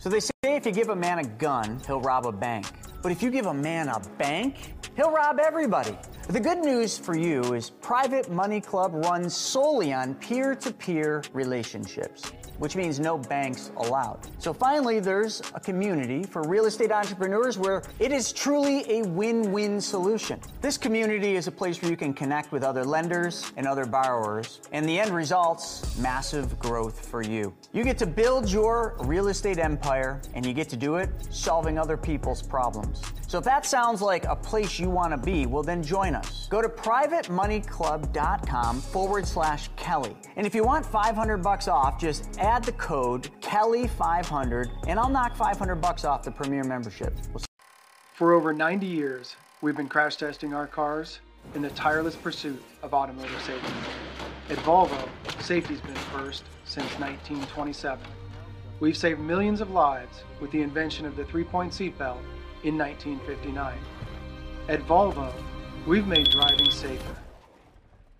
So they say if you give a man a gun, he'll rob a bank. But if you give a man a bank, he'll rob everybody. The good news for you is Private Money Club runs solely on peer to peer relationships which means no banks allowed. So finally, there's a community for real estate entrepreneurs where it is truly a win win solution. This community is a place where you can connect with other lenders and other borrowers, and the end result's massive growth for you. You get to build your real estate empire, and you get to do it solving other people's problems. So if that sounds like a place you want to be, well, then join us. Go to privatemoneyclub.com forward slash Kelly. And if you want 500 bucks off, just add the code Kelly500 and I'll knock 500 bucks off the premier membership. We'll For over 90 years, we've been crash testing our cars in the tireless pursuit of automotive safety. At Volvo, safety's been first since 1927. We've saved millions of lives with the invention of the three-point seatbelt in 1959. At Volvo, we've made driving safer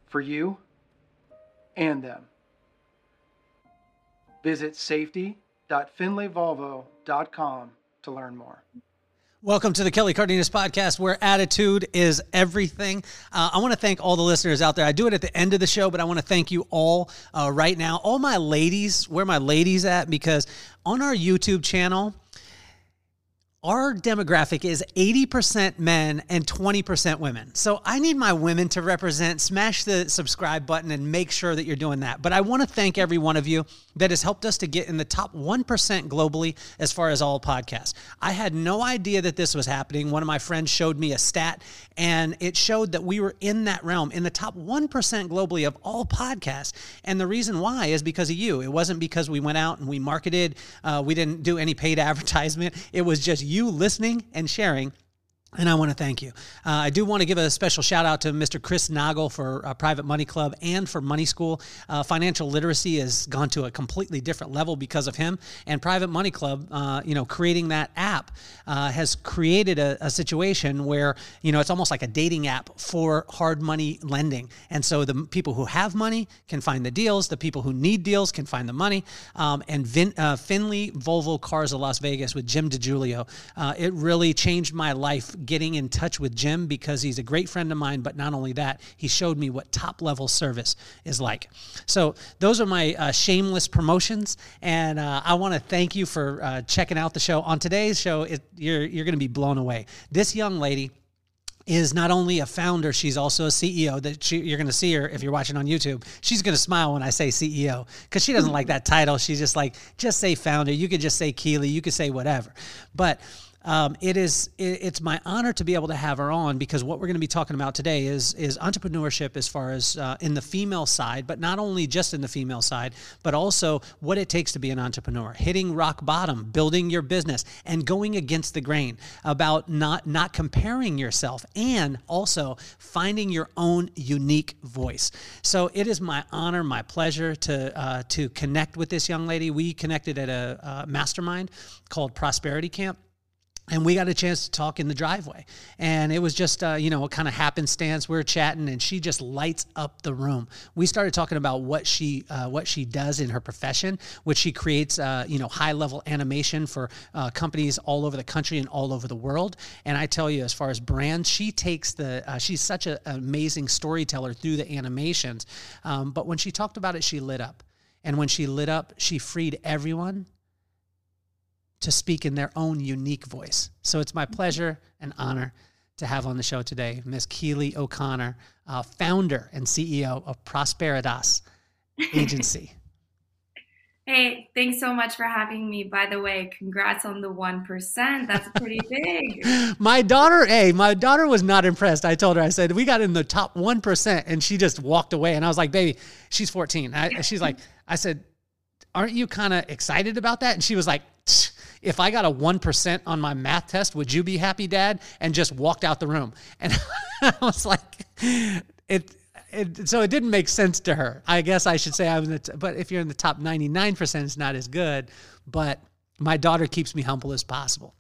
for you and them. Visit safety.findlayvolvo.com to learn more. Welcome to the Kelly Cardenas podcast, where attitude is everything. Uh, I want to thank all the listeners out there. I do it at the end of the show, but I want to thank you all uh, right now. All my ladies, where my ladies at? Because on our YouTube channel, our demographic is 80% men and 20% women. So I need my women to represent. Smash the subscribe button and make sure that you're doing that. But I want to thank every one of you that has helped us to get in the top 1% globally as far as all podcasts. I had no idea that this was happening. One of my friends showed me a stat and it showed that we were in that realm, in the top 1% globally of all podcasts. And the reason why is because of you. It wasn't because we went out and we marketed, uh, we didn't do any paid advertisement. It was just you listening and sharing and I want to thank you. Uh, I do want to give a special shout out to Mr. Chris Nagel for uh, Private Money Club and for Money School. Uh, financial literacy has gone to a completely different level because of him. And Private Money Club, uh, you know, creating that app uh, has created a, a, situation where, you know, it's almost like a dating app for hard money lending. And so the people who have money can find the deals, the people who need deals can find the money. Um, and Vin, uh, Findlay Volvo Cars of Las Vegas with Jim DeGiulio, it really changed my life getting in touch with Jim because he's a great friend of mine. But not only that, he showed me what top level service is like. So those are my uh, shameless promotions, and uh, I want to thank you for uh, checking out the show. On today's show, it, you're you're going to be blown away. This young lady is not only a founder, she's also a CEO. That she, you're going to see her if you're watching on YouTube. She's going to smile when I say CEO because she doesn't like that title. She's just like, just say founder. You could just say Keely. You could say whatever. But um, it is it, it's my honor to be able to have her on because what we're going to be talking about today is is entrepreneurship as far as uh, in the female side, but not only just in the female side, but also what it takes to be an entrepreneur, hitting rock bottom, building your business, and going against the grain about not not comparing yourself, and also finding your own unique voice. So it is my honor, my pleasure to uh, to connect with this young lady. We connected at a, a mastermind called Prosperity Camp and we got a chance to talk in the driveway. And it was just uh, you know a kind of happenstance. We were chatting and she just lights up the room. We started talking about what she uh, what she does in her profession which she creates uh, you know high level animation for uh, companies all over the country and all over the world. And i tell you as far as brands she takes the uh, she's such a, an amazing storyteller through the animations. Um, but when she talked about it she lit up. And when she lit up she freed everyone to speak in their own unique voice. So it's my pleasure and honor to have on the show today Miss Keely O'Connor, uh, founder and CEO of Prosperitas Agency. Hey, thanks so much for having me. By the way, congrats on the 1%. That's pretty big. my daughter, hey, my daughter was not impressed. I told her, I said, we got in the top 1%. And she just walked away. And I was like, baby, she's 14. I, she's like, I said, aren't you kind of excited about that? And she was like, if I got a 1% on my math test, would you be happy, dad? And just walked out the room. And I was like, it, it, so it didn't make sense to her. I guess I should say I was, t- but if you're in the top 99%, it's not as good. But my daughter keeps me humble as possible.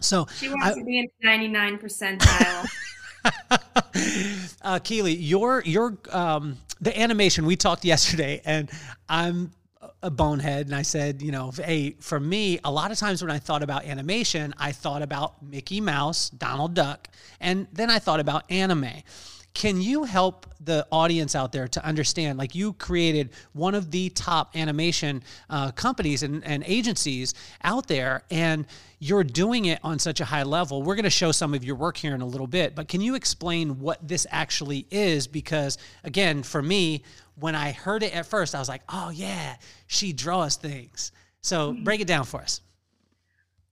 So she wants I, to be in 99 percentile. uh, Keely, your your um, the animation we talked yesterday, and I'm a bonehead and I said, you know, hey, for me, a lot of times when I thought about animation, I thought about Mickey Mouse, Donald Duck, and then I thought about anime. Can you help the audience out there to understand? Like, you created one of the top animation uh, companies and, and agencies out there, and you're doing it on such a high level. We're going to show some of your work here in a little bit, but can you explain what this actually is? Because, again, for me, when I heard it at first, I was like, oh, yeah, she draws things. So, mm-hmm. break it down for us.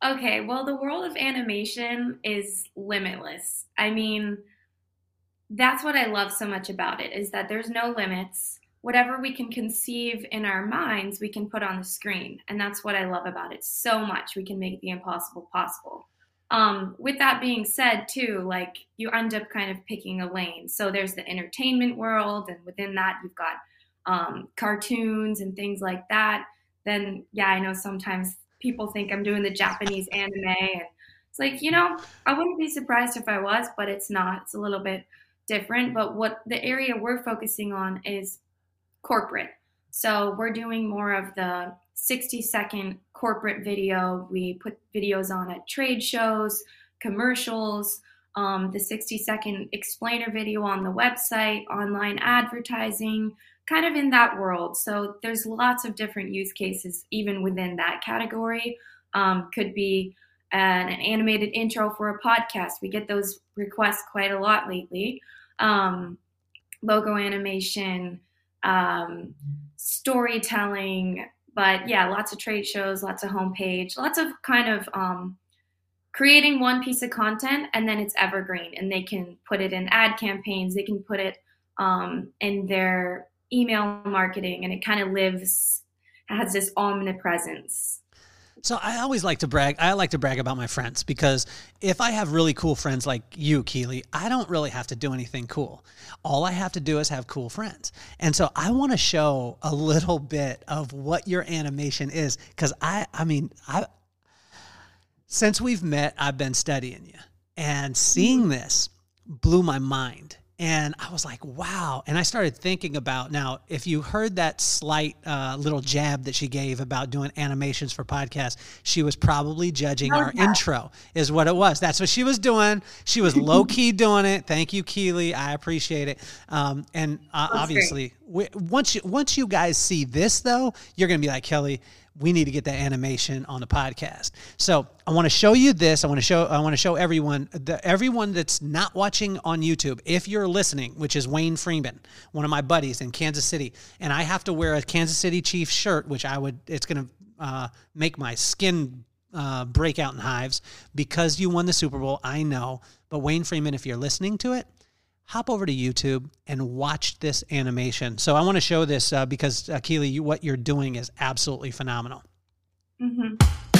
Okay, well, the world of animation is limitless. I mean, that's what I love so much about it is that there's no limits. Whatever we can conceive in our minds, we can put on the screen. And that's what I love about it so much. We can make the impossible possible. Um, with that being said, too, like you end up kind of picking a lane. So there's the entertainment world, and within that, you've got um, cartoons and things like that. Then, yeah, I know sometimes people think I'm doing the Japanese anime, and it's like, you know, I wouldn't be surprised if I was, but it's not. It's a little bit different, but what the area we're focusing on is corporate. So we're doing more of the 60 second corporate video. We put videos on at trade shows, commercials, um, the 60 second explainer video on the website, online advertising, kind of in that world. So there's lots of different use cases even within that category. Um, could be an, an animated intro for a podcast. We get those requests quite a lot lately um, logo animation, um, storytelling. But yeah, lots of trade shows, lots of homepage, lots of kind of um, creating one piece of content and then it's evergreen and they can put it in ad campaigns, they can put it um, in their email marketing and it kind of lives, has this omnipresence. So I always like to brag. I like to brag about my friends because if I have really cool friends like you, Keely, I don't really have to do anything cool. All I have to do is have cool friends. And so I want to show a little bit of what your animation is because I, I mean, I since we've met, I've been studying you and seeing this blew my mind and I was like, wow. And I started thinking about now, if you heard that slight uh, little jab that she gave about doing animations for podcasts, she was probably judging oh, our yeah. intro, is what it was. That's what she was doing. She was low key doing it. Thank you, Keely. I appreciate it. Um, and uh, obviously, we, once you once you guys see this, though, you're going to be like, Kelly, we need to get that animation on the podcast. So I want to show you this. I want to show I want to show everyone the everyone that's not watching on YouTube. If you're listening, which is Wayne Freeman, one of my buddies in Kansas City, and I have to wear a Kansas City Chiefs shirt, which I would it's going to uh, make my skin uh, break out in hives because you won the Super Bowl. I know, but Wayne Freeman, if you're listening to it, hop over to YouTube and watch this animation. So I want to show this uh, because uh, Keely, you, what you're doing is absolutely phenomenal. Mm-hmm.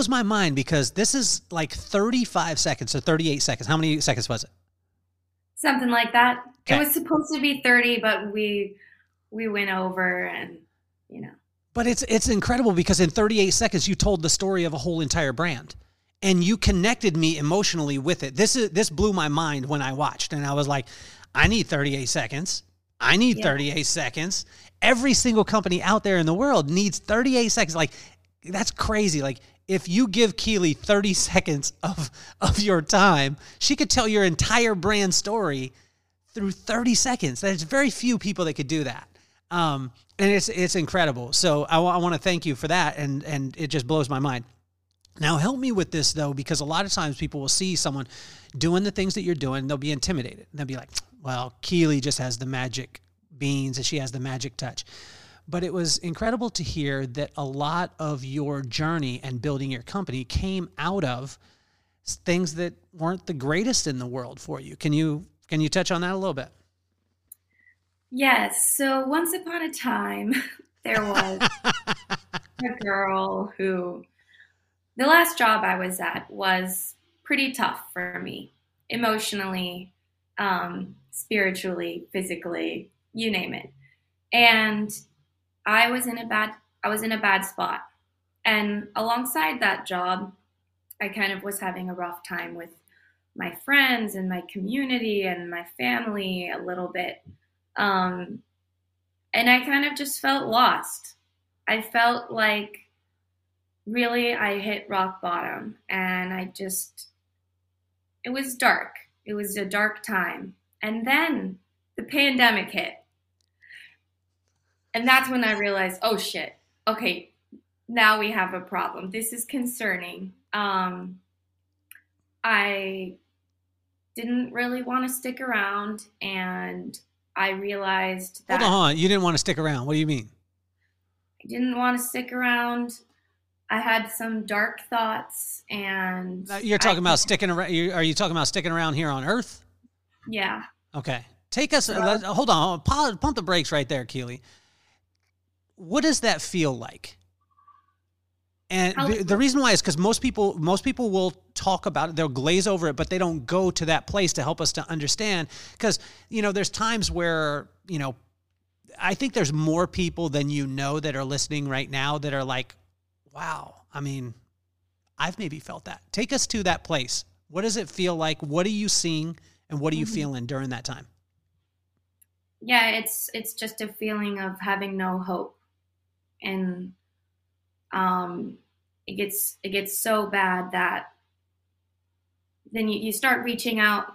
Blows my mind because this is like 35 seconds or 38 seconds. How many seconds was it? Something like that. Okay. It was supposed to be 30, but we we went over and you know. But it's it's incredible because in 38 seconds you told the story of a whole entire brand. And you connected me emotionally with it. This is this blew my mind when I watched and I was like, I need 38 seconds. I need yeah. 38 seconds. Every single company out there in the world needs 38 seconds. Like that's crazy. Like if you give Keely 30 seconds of of your time, she could tell your entire brand story through 30 seconds. There's very few people that could do that. Um, and it's it's incredible. So I, w- I want to thank you for that, and and it just blows my mind. Now help me with this though, because a lot of times people will see someone doing the things that you're doing, they'll be intimidated. and They'll be like, "Well, Keely just has the magic beans, and she has the magic touch." But it was incredible to hear that a lot of your journey and building your company came out of things that weren't the greatest in the world for you. Can you can you touch on that a little bit? Yes. So once upon a time, there was a girl who the last job I was at was pretty tough for me emotionally, um, spiritually, physically, you name it. And I was in a bad I was in a bad spot. And alongside that job, I kind of was having a rough time with my friends and my community and my family a little bit. Um, and I kind of just felt lost. I felt like really I hit rock bottom and I just, it was dark. It was a dark time. And then the pandemic hit. And that's when I realized, oh shit, okay, now we have a problem. This is concerning. Um, I didn't really want to stick around, and I realized that. Hold on, you didn't want to stick around. What do you mean? I didn't want to stick around. I had some dark thoughts, and you're talking I, about sticking around. Are you talking about sticking around here on Earth? Yeah. Okay. Take us. Uh, hold on. Pump the brakes right there, Keely. What does that feel like? And the, the, reason why is because most people most people will talk about it, they'll glaze over it, but they don't go to that place to help us to understand. Because you know, there's times where you know, I think there's more people than you know that are listening right now that are like, "Wow, I mean, I've maybe felt that." Take us to that place. What does it feel like? What are you seeing, and what are you mm-hmm. feeling during that time? Yeah, it's it's just a feeling of having no hope, and um, it gets it gets so bad that then you, you start reaching out.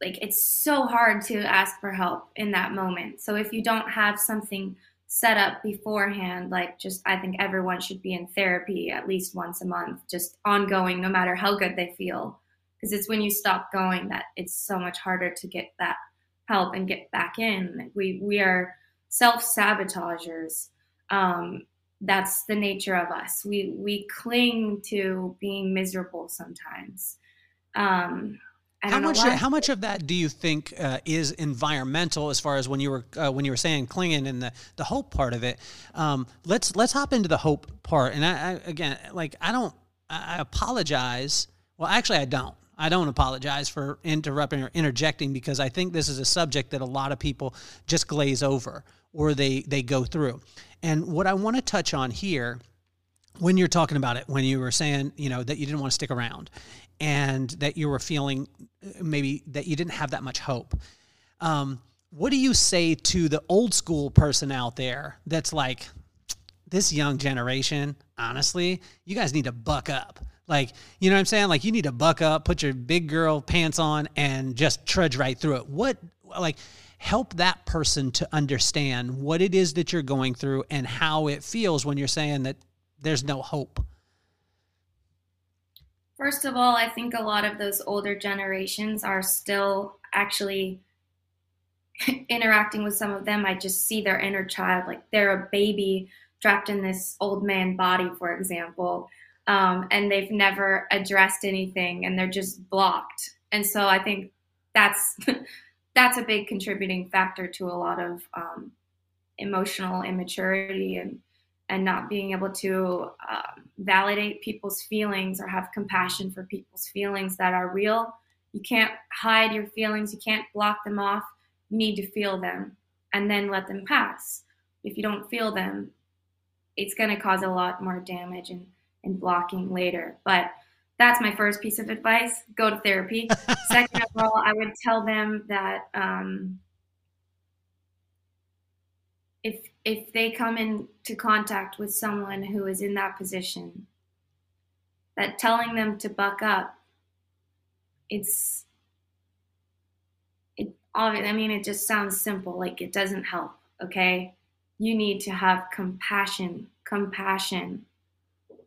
Like it's so hard to ask for help in that moment. So if you don't have something set up beforehand like just i think everyone should be in therapy at least once a month just ongoing no matter how good they feel. Because it's when you stop going that it's so much harder to get that help and get back in. We we are self sabotagers um, that's the nature of us. We we cling to being miserable sometimes. Um, how much how much of that do you think uh, is environmental as far as when you were uh, when you were saying clinging and the the hope part of it? Um, let's let's hop into the hope part. And I, I again, like I don't, I apologize. Well, actually, I don't. I don't apologize for interrupting or interjecting because I think this is a subject that a lot of people just glaze over or they they go through. And what I want to touch on here when you're talking about it, when you were saying, you know, that you didn't want to stick around and that you were feeling uh, maybe that you didn't have that much hope. Um, what do you say to the old school person out there that's like, this young generation, honestly, you guys need to buck up. Like, you know what I'm saying? Like, you need to buck up, put your big girl pants on, and just trudge right through it. What, like, help that person to understand what it is that you're going through and how it feels when you're saying that there's no hope? First of all, I think a lot of those older generations are still actually interacting with some of them. I just see their inner child, like they're a baby trapped in this old man body, for example, um, and they've never addressed anything and they're just blocked. And so I think that's that's a big contributing factor to a lot of um, emotional immaturity and and not being able to um, validate people's feelings or have compassion for people's feelings that are real. You can't hide your feelings. You can't block them off. You need to feel them and then let them pass. If you don't feel them, it's going to cause a lot more damage and, and blocking later. But that's my first piece of advice go to therapy. Second of all i would tell them that um, if if they come into contact with someone who is in that position that telling them to buck up it's it i mean it just sounds simple like it doesn't help okay? You need to have compassion compassion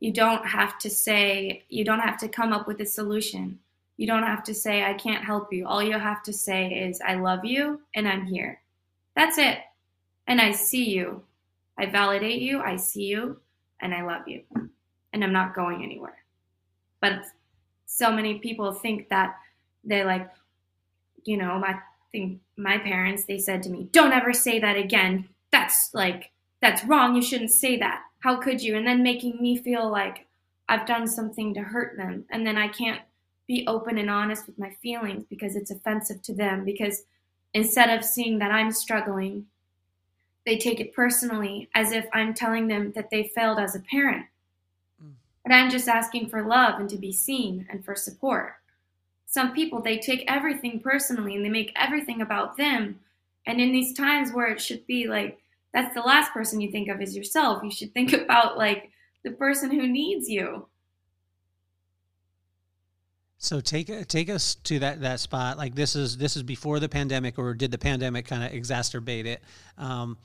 you don't have to say, you don't have to come up with a solution. You don't have to say, I can't help you. All you have to say is, I love you and I'm here. That's it. And I see you. I validate you. I see you and I love you. And I'm not going anywhere. But so many people think that they like, you know, my think my parents they said to me, "Don't ever say that again. That's like that's wrong. You shouldn't say that. How could you?" And then making me feel like I've done something to hurt them, and then I can't be open and honest with my feelings because it's offensive to them because instead of seeing that I'm struggling, they take it personally as if I'm telling them that they failed as a parent. Mm. But I'm just asking for love and to be seen and for support. Some people, they take everything personally and they make everything about them. And in these times where it should be like, that's the last person you think of is yourself, you should think about like the person who needs you. So take take us to that that spot. Like this is this is before the pandemic, or did the pandemic kind of exacerbate it? Um,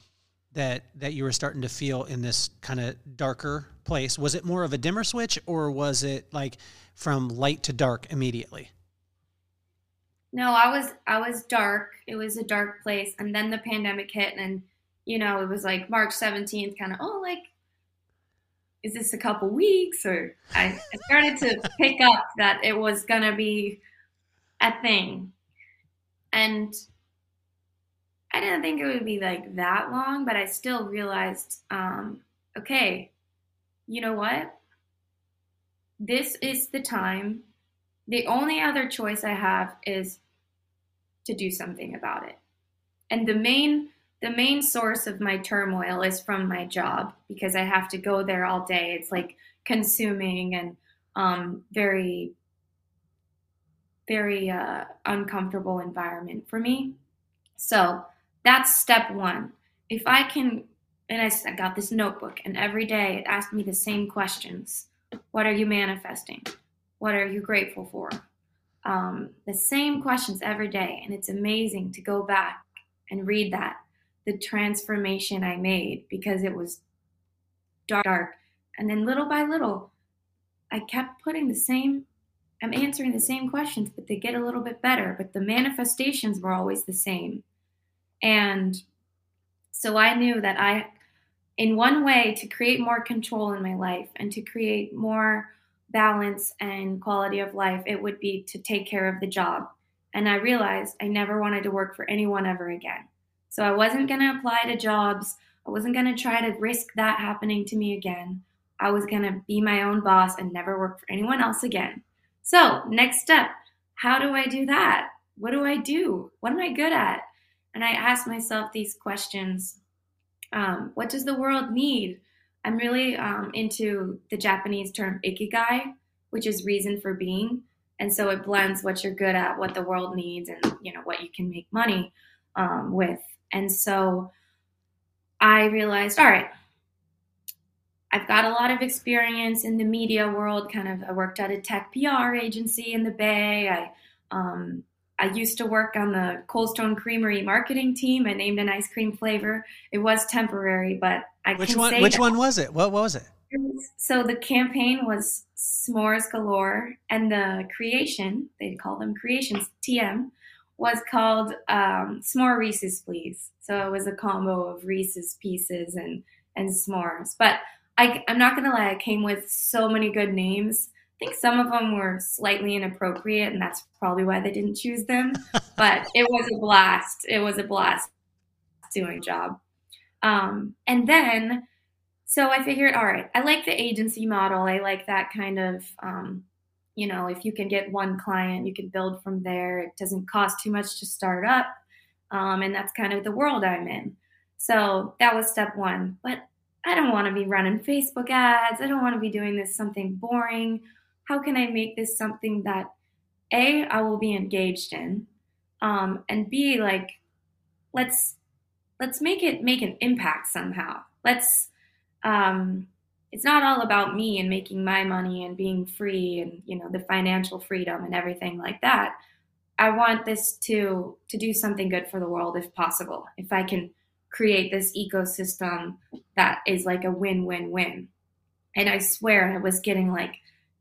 that that you were starting to feel in this kind of darker place. Was it more of a dimmer switch, or was it like from light to dark immediately? No, I was I was dark. It was a dark place, and then the pandemic hit, and you know it was like March seventeenth, kind of oh like is this a couple weeks? Or I, I started to pick up that it was going to be a thing. And I didn't think it would be like that long, but I still realized um, okay, you know what? This is the time. The only other choice I have is to do something about it. And the main the main source of my turmoil is from my job because I have to go there all day. It's like consuming and um, very, very uh, uncomfortable environment for me. So that's step one. If I can, and I, got this notebook, and every day it asked me the same questions What are you manifesting? What are you grateful for? Um, the same questions every day. And it's amazing to go back and read that the transformation I made because it was dark. dark. And then little by little, I kept putting the same, I'm answering the same questions, but they get a little bit better. But the manifestations were always the same. And so I knew that I, in one way, to create more control in my life and to create more balance and quality of life, it would be to take care of the job. And I realized I never wanted to work for anyone ever again. So I wasn't going to apply to jobs. I wasn't going to try to risk that happening to me again. I was going to be my own boss and never work for anyone else again. So, next step how do I do that? What do I do? What am I good at? And I ask myself these questions um, What does the world need? I'm really um, into the Japanese term ikigai, which is reason for being. And so it blends what you're good at, what the world needs, and you know what you can make money um, with. And so I realized, all right, I've got a lot of experience in the media world. Kind of, I worked at a tech PR agency in the Bay. I um, I used to work on the Cold Stone Creamery marketing team. I named an ice cream flavor. It was temporary, but I which one? which that. one was it? What, what was it? So the campaign was s'mores galore, and the creation they call them creations TM was called um, S'more Reese's Please. So it was a combo of Reese's Pieces and and s'mores. But I, I'm not gonna lie, I came with so many good names. I think some of them were slightly inappropriate, and that's probably why they didn't choose them. but it was a blast. It was a blast doing job. Um, and then, so I figured, all right, I like the agency model. I like that kind of um, you know, if you can get one client, you can build from there. It doesn't cost too much to start up. Um, and that's kind of the world I'm in. So that was step one. But I don't want to be running Facebook ads. I don't want to be doing this something boring. How can I make this something that A, I will be engaged in, um, and B, like, let's let's make it make an impact somehow. Let's um, it's not all about me and making my money and being free and you know the financial freedom and everything like that. I want this to to do something good for the world if possible. If i can create this ecosystem that is like a win-win-win. And i swear i was getting like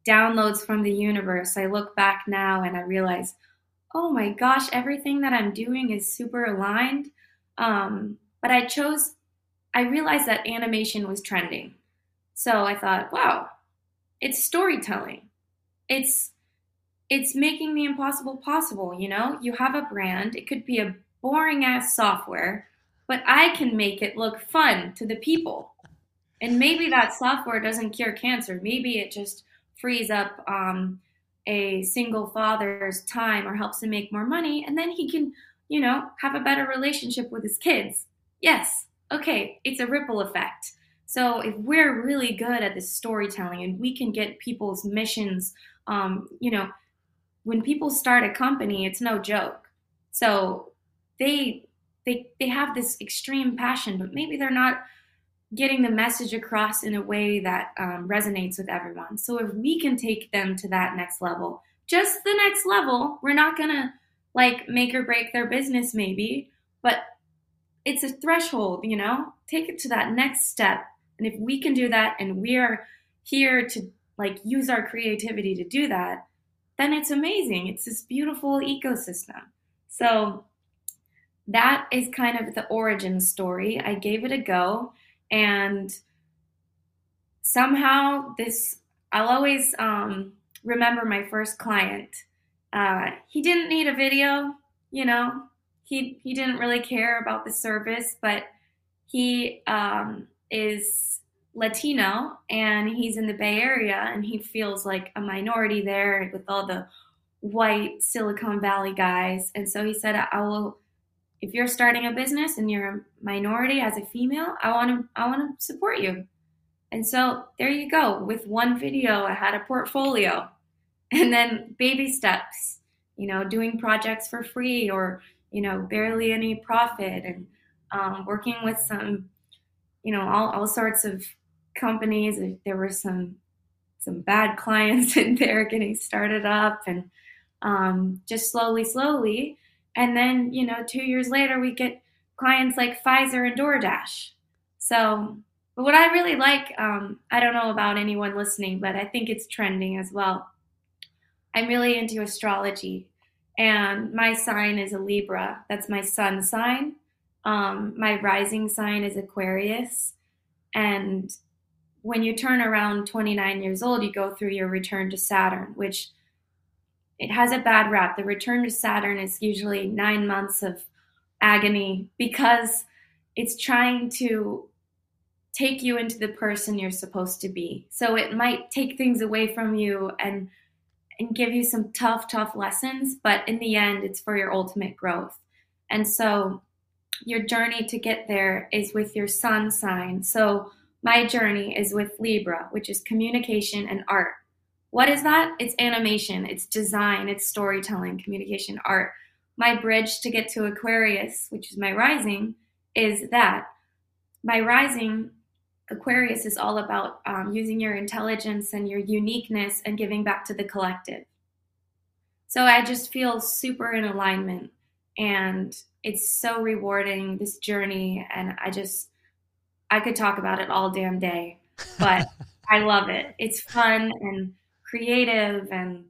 downloads from the universe. I look back now and i realize oh my gosh everything that i'm doing is super aligned. Um, but i chose i realized that animation was trending so I thought, wow, it's storytelling. It's it's making the impossible possible. You know, you have a brand, it could be a boring ass software, but I can make it look fun to the people. And maybe that software doesn't cure cancer. Maybe it just frees up um, a single father's time or helps him make more money. And then he can, you know, have a better relationship with his kids. Yes. Okay. It's a ripple effect. So if we're really good at this storytelling and we can get people's missions, um, you know, when people start a company, it's no joke. So they they they have this extreme passion, but maybe they're not getting the message across in a way that um, resonates with everyone. So if we can take them to that next level, just the next level, we're not gonna like make or break their business, maybe, but it's a threshold, you know. Take it to that next step, and if we can do that, and we are here to like use our creativity to do that, then it's amazing. It's this beautiful ecosystem. So that is kind of the origin story. I gave it a go and somehow this I'll always um, remember my first client. Uh, he didn't need a video, you know. He he didn't really care about the service, but he um, is Latino and he's in the Bay Area and he feels like a minority there with all the white Silicon Valley guys. And so he said, I will, if you're starting a business and you're a minority as a female, I want to, I want to support you. And so there you go. With one video, I had a portfolio and then baby steps, you know, doing projects for free or, you know, barely any profit and um, working with some, you know, all, all sorts of companies. There were some some bad clients in there getting started up, and um, just slowly, slowly, and then you know, two years later, we get clients like Pfizer and DoorDash. So, but what I really like, um, I don't know about anyone listening, but I think it's trending as well. I'm really into astrology, and my sign is a Libra. That's my sun sign. Um, my rising sign is Aquarius, and when you turn around 29 years old, you go through your return to Saturn, which it has a bad rap. The return to Saturn is usually nine months of agony because it's trying to take you into the person you're supposed to be. So it might take things away from you and and give you some tough, tough lessons, but in the end, it's for your ultimate growth. And so your journey to get there is with your sun sign. So my journey is with Libra, which is communication and art. What is that? It's animation, it's design, it's storytelling, communication, art. My bridge to get to Aquarius, which is my rising, is that. My rising, Aquarius, is all about um, using your intelligence and your uniqueness and giving back to the collective. So I just feel super in alignment and it's so rewarding, this journey. And I just, I could talk about it all damn day, but I love it. It's fun and creative and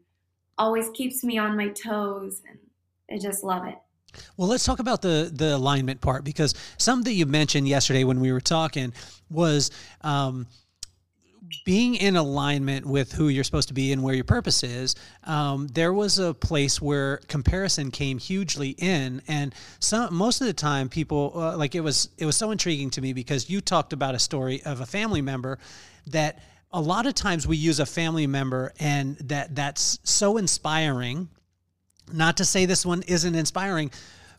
always keeps me on my toes and I just love it. Well, let's talk about the the alignment part because something that you mentioned yesterday when we were talking was um, being in alignment with who you're supposed to be and where your purpose is, um, there was a place where comparison came hugely in, and some most of the time people uh, like it was it was so intriguing to me because you talked about a story of a family member that a lot of times we use a family member and that that's so inspiring. Not to say this one isn't inspiring,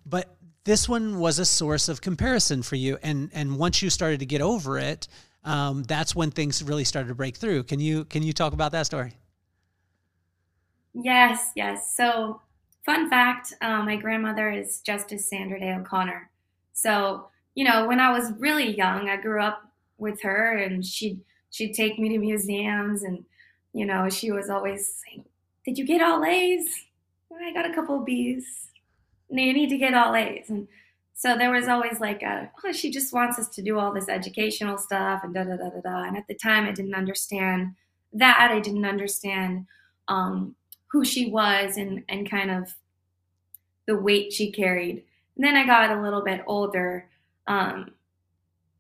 but this one was a source of comparison for you, and and once you started to get over it um, that's when things really started to break through. Can you can you talk about that story? Yes, yes. So, fun fact: uh, my grandmother is Justice Sandra Day O'Connor. So, you know, when I was really young, I grew up with her, and she'd she'd take me to museums, and you know, she was always saying, "Did you get all A's?" I got a couple B's. No, you need to get all A's, and so there was always like a, oh, she just wants us to do all this educational stuff and da da da da da. And at the time, I didn't understand that. I didn't understand um, who she was and and kind of the weight she carried. And then I got a little bit older. Um,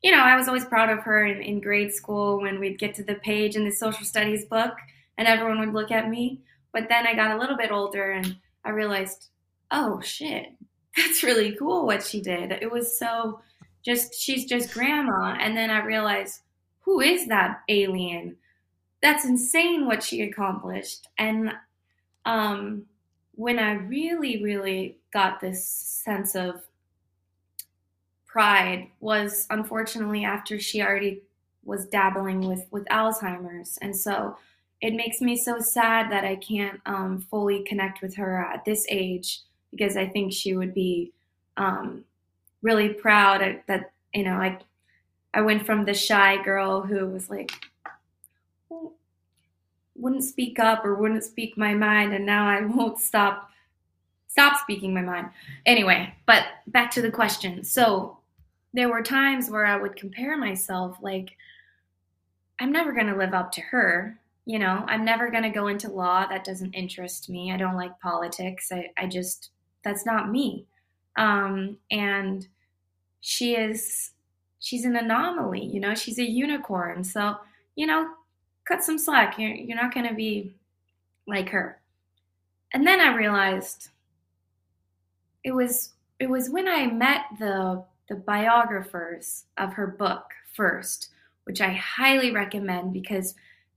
you know, I was always proud of her in, in grade school when we'd get to the page in the social studies book and everyone would look at me. but then I got a little bit older and I realized, oh shit, that's really cool what she did. It was so just, she's just grandma. And then I realized, who is that alien? That's insane what she accomplished. And um, when I really, really got this sense of pride was unfortunately after she already was dabbling with with Alzheimer's, and so it makes me so sad that I can't um, fully connect with her at this age because I think she would be um, really proud that you know I I went from the shy girl who was like wouldn't speak up or wouldn't speak my mind and now I won't stop stop speaking my mind. Anyway, but back to the question. So there were times where I would compare myself like I'm never going to live up to her. You know, I'm never going to go into law. That doesn't interest me. I don't like politics. I, I just, that's not me. Um, and she is, she's an anomaly, you know, she's a unicorn. So, you know, cut some slack. You're, you're not going to be like her. And then I realized it was, it was when I met the, the biographers of her book first which I highly recommend because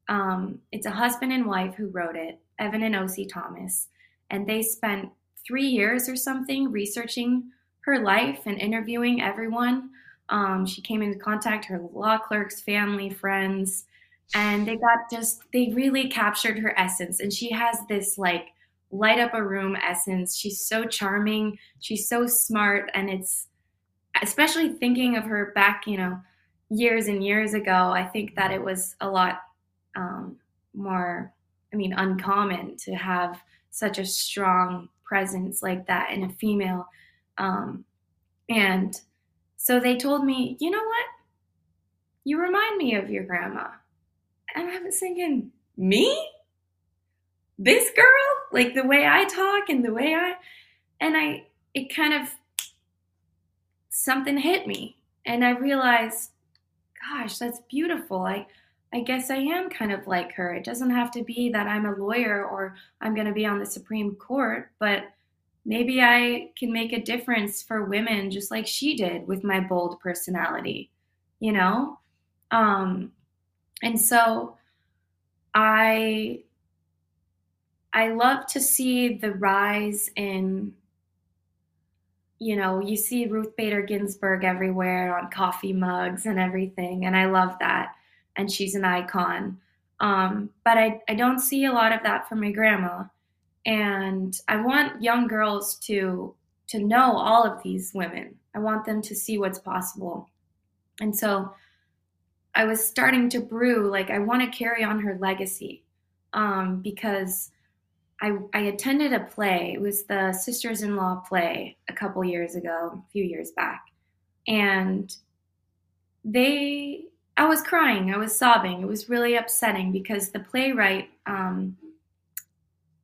um, it's a husband and wife who wrote it, Evan and Oscie Thomas, and they spent three years or something researching her life and interviewing everyone. Um, she came into contact her law clerks, family, friends, and they got just they really captured her essence. And she has this like light up a room essence. She's so charming. She's so smart, and it's especially thinking of her back, you know, years and years ago, I think that it was a lot um, more, I mean, uncommon to have such a strong presence like that in a female. Um, and so they told me, you know what? You remind me of your grandma. And I was thinking, me? This girl? Like the way I talk and the way I, and I, it kind of, something hit me. And I realized gosh, that's beautiful. I I guess I am kind of like her. It doesn't have to be that I'm a lawyer or I'm going to be on the Supreme Court, but maybe I can make a difference for women just like she did with my bold personality, you know? Um and so I I love to see the rise in you know, you see Ruth Bader Ginsburg everywhere on coffee mugs and everything, and I love that. And she's an icon. Um, but I, I don't see a lot of that from my grandma. And I want young girls to to know all of these women. I want them to see what's possible. And so I was starting to brew like I want to carry on her legacy um, because I, I attended a play. It was the Sisters in Law play a couple years ago, a few years back. And they, I was crying, I was sobbing. It was really upsetting because the playwright, um,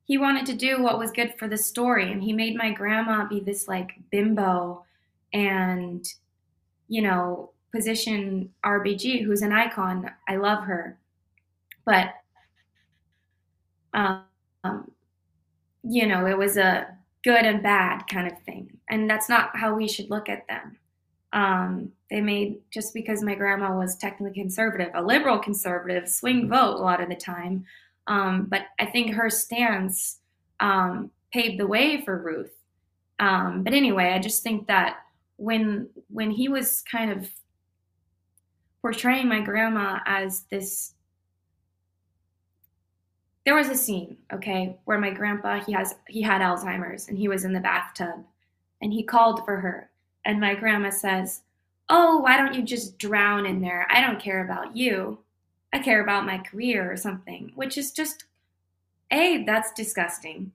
he wanted to do what was good for the story. And he made my grandma be this like bimbo and, you know, position RBG, who's an icon. I love her. But, um, you know, it was a good and bad kind of thing. And that's not how we should look at them. Um, they made just because my grandma was technically conservative, a liberal conservative, swing vote a lot of the time. Um, but I think her stance um, paved the way for Ruth. Um, but anyway, I just think that when when he was kind of portraying my grandma as this there was a scene, okay, where my grandpa he has he had Alzheimer's and he was in the bathtub and he called for her and my grandma says, "Oh, why don't you just drown in there? I don't care about you. I care about my career or something." Which is just A, that's disgusting.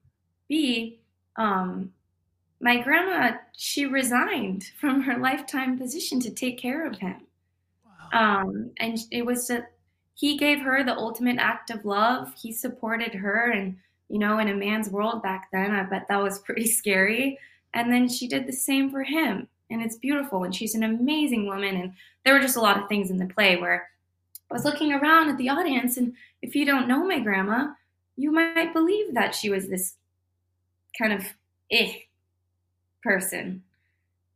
B, um my grandma she resigned from her lifetime position to take care of him. Wow. Um and it was a he gave her the ultimate act of love. He supported her. And, you know, in a man's world back then, I bet that was pretty scary. And then she did the same for him. And it's beautiful. And she's an amazing woman. And there were just a lot of things in the play where I was looking around at the audience. And if you don't know my grandma, you might believe that she was this kind of eh person.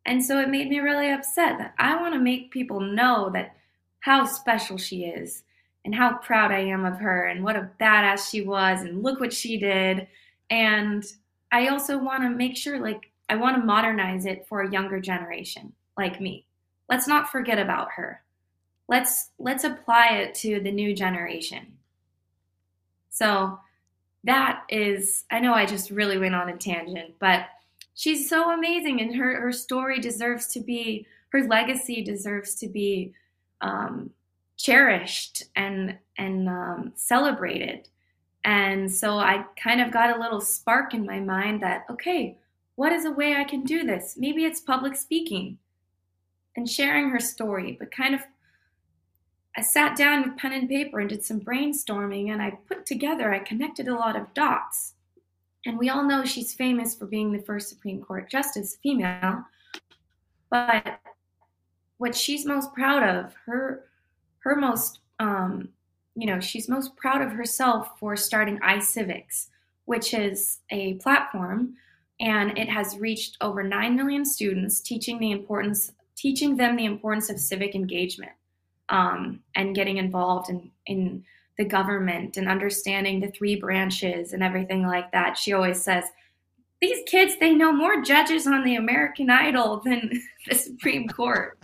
And so it made me really upset that I want to make people know that how special she is and how proud I am of her and what a badass she was and look what she did. And I also want to make sure like I want to modernize it for a younger generation like me. Let's not forget about her. Let's let's apply it to the new generation. So that is I know I just really went on a tangent, but she's so amazing and her her story deserves to be her legacy deserves to be um, cherished and and um, celebrated. And so I kind of got a little spark in my mind that okay, what is a way I can do this? Maybe it's public speaking and sharing her story, but kind of I sat down with pen and paper and did some brainstorming and I put together, I connected a lot of dots. And we all know she's famous for being the first Supreme Court justice female. But what she's most proud of, her her most um, you know, she's most proud of herself for starting iCivics, which is a platform and it has reached over 9 million students teaching the importance teaching them the importance of civic engagement um, and getting involved in, in the government and understanding the three branches and everything like that. She always says, These kids, they know more judges on the American Idol than the Supreme Court.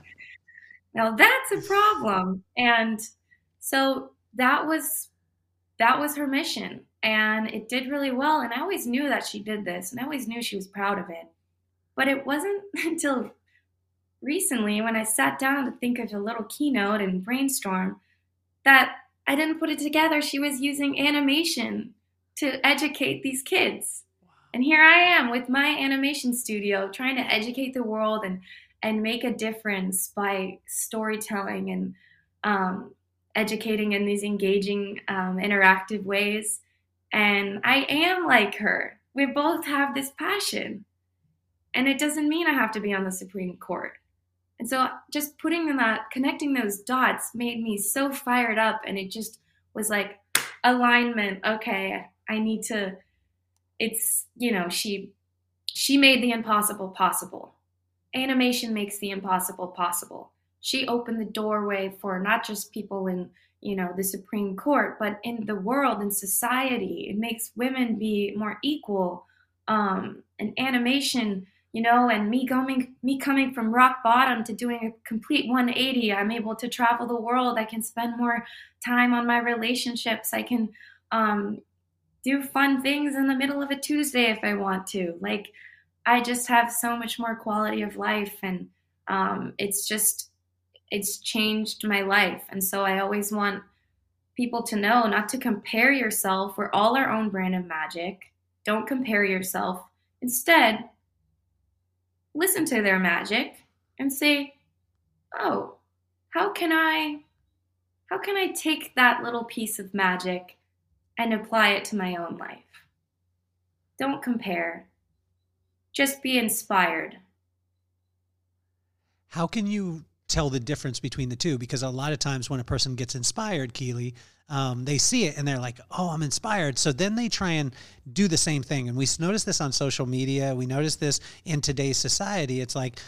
now that's a problem. And so that was that was her mission and it did really well and i always knew that she did this and i always knew she was proud of it but it wasn't until recently when I sat down to think of a little keynote and brainstorm that I didn't put it together. She was using animation to educate these kids. And here I am with my animation studio trying to educate the world and and make a difference by storytelling and um, educating in these engaging, um, interactive ways. And I am like her. We both have this passion. And it doesn't mean I have to be on the Supreme Court. And so just putting in that, connecting those dots made me so fired up. And it just was like alignment. Okay, I need to, it's, you know, she, she made the impossible possible. Animation makes the impossible possible. She opened the doorway for not just people in, you know, the Supreme Court, but in the world, in society. It makes women be more equal. Um, and animation you know and me coming me coming from rock bottom to doing a complete 180 i'm able to travel the world i can spend more time on my relationships i can um, do fun things in the middle of a tuesday if i want to like i just have so much more quality of life and um, it's just it's changed my life and so i always want people to know not to compare yourself we're all our own brand of magic don't compare yourself instead listen to their magic and say, "Oh, how can I how can I take that little piece of magic and apply it to my own life?" Don't compare. Just be inspired. How can you tell the difference between the two? Because a lot of times when a person gets inspired, Keely, um, they see it and they're like, oh, I'm inspired. So then they try and do the same thing. And we notice this on social media. We notice this in today's society. It's like,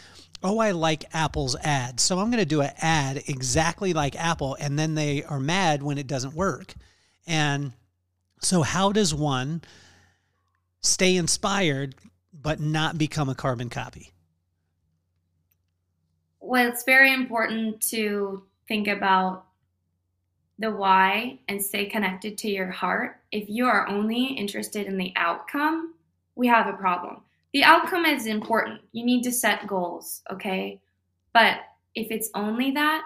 oh, I like Apple's ad, So I'm going to do an ad exactly like Apple. And then they are mad when it doesn't work. And so, how does one stay inspired but not become a carbon copy? Well, it's very important to think about the why and stay connected to your heart, if you are only interested in the outcome, we have a problem. The outcome is important. You need to set goals, okay? But if it's only that,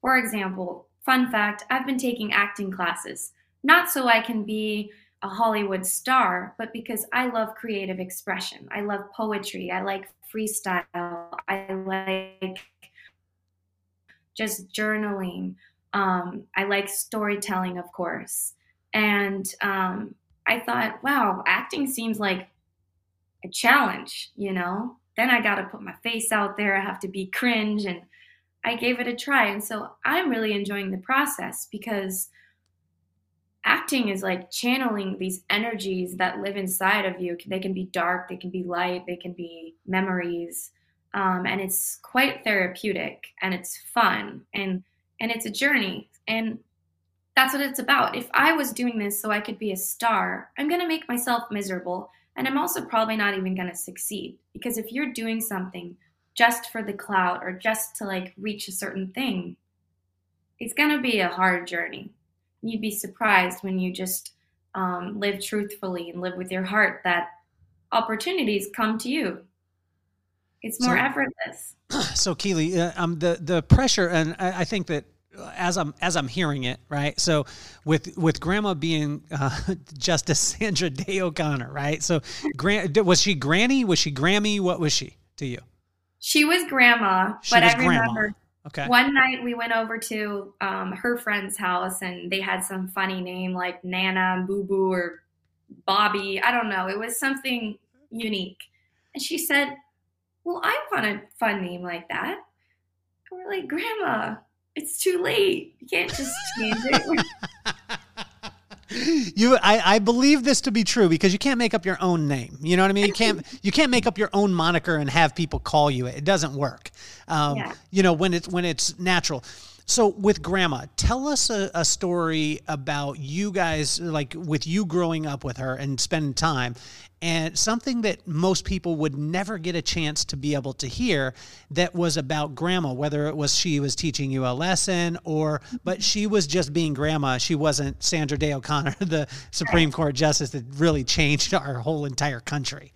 for example, fun fact, I've been taking acting classes, not so I can be a Hollywood star, but because I love creative expression. I love poetry. I like freestyle. I like just journaling. Um, I like storytelling, of course. And um, I thought, wow, acting seems like a challenge, you know? Then I got to put my face out there. I have to be cringe. And I gave it a try. And so I'm really enjoying the process because acting is like channeling these energies that live inside of you. They can be dark, they can be light, they can be memories. Um, and it's quite therapeutic and it's fun and and it's a journey and that's what it's about. If I was doing this so I could be a star, I'm going to make myself miserable and I'm also probably not even going to succeed because if you're doing something just for the clout or just to like reach a certain thing, it's going to be a hard journey. You'd be surprised when you just um, live truthfully and live with your heart that opportunities come to you. It's more so, effortless. So, Keely, uh, um, the the pressure, and I, I think that as I'm as I'm hearing it, right? So with with Grandma being uh, Justice Sandra Day O'Connor, right? So, Gran- was she Granny? Was she Grammy? What was she to you? She was Grandma, she but was I remember grandma. Okay. One night we went over to um, her friend's house and they had some funny name like Nana, Boo Boo, or Bobby. I don't know. It was something unique. And she said, Well, I want a fun name like that. And we're like, Grandma, it's too late. You can't just change it. you I, I believe this to be true because you can't make up your own name. You know what i mean? You can't you can't make up your own moniker and have people call you. It it doesn't work. Um, yeah. you know when it's when it's natural so with grandma, tell us a, a, story about you guys, like with you growing up with her and spending time, and something that most people would never get a chance to be able to hear that was about grandma, whether it was she was teaching you a lesson or, but she was just being grandma. She wasn't Sandra Day O'Connor, the Supreme Court justice that really changed our whole entire country.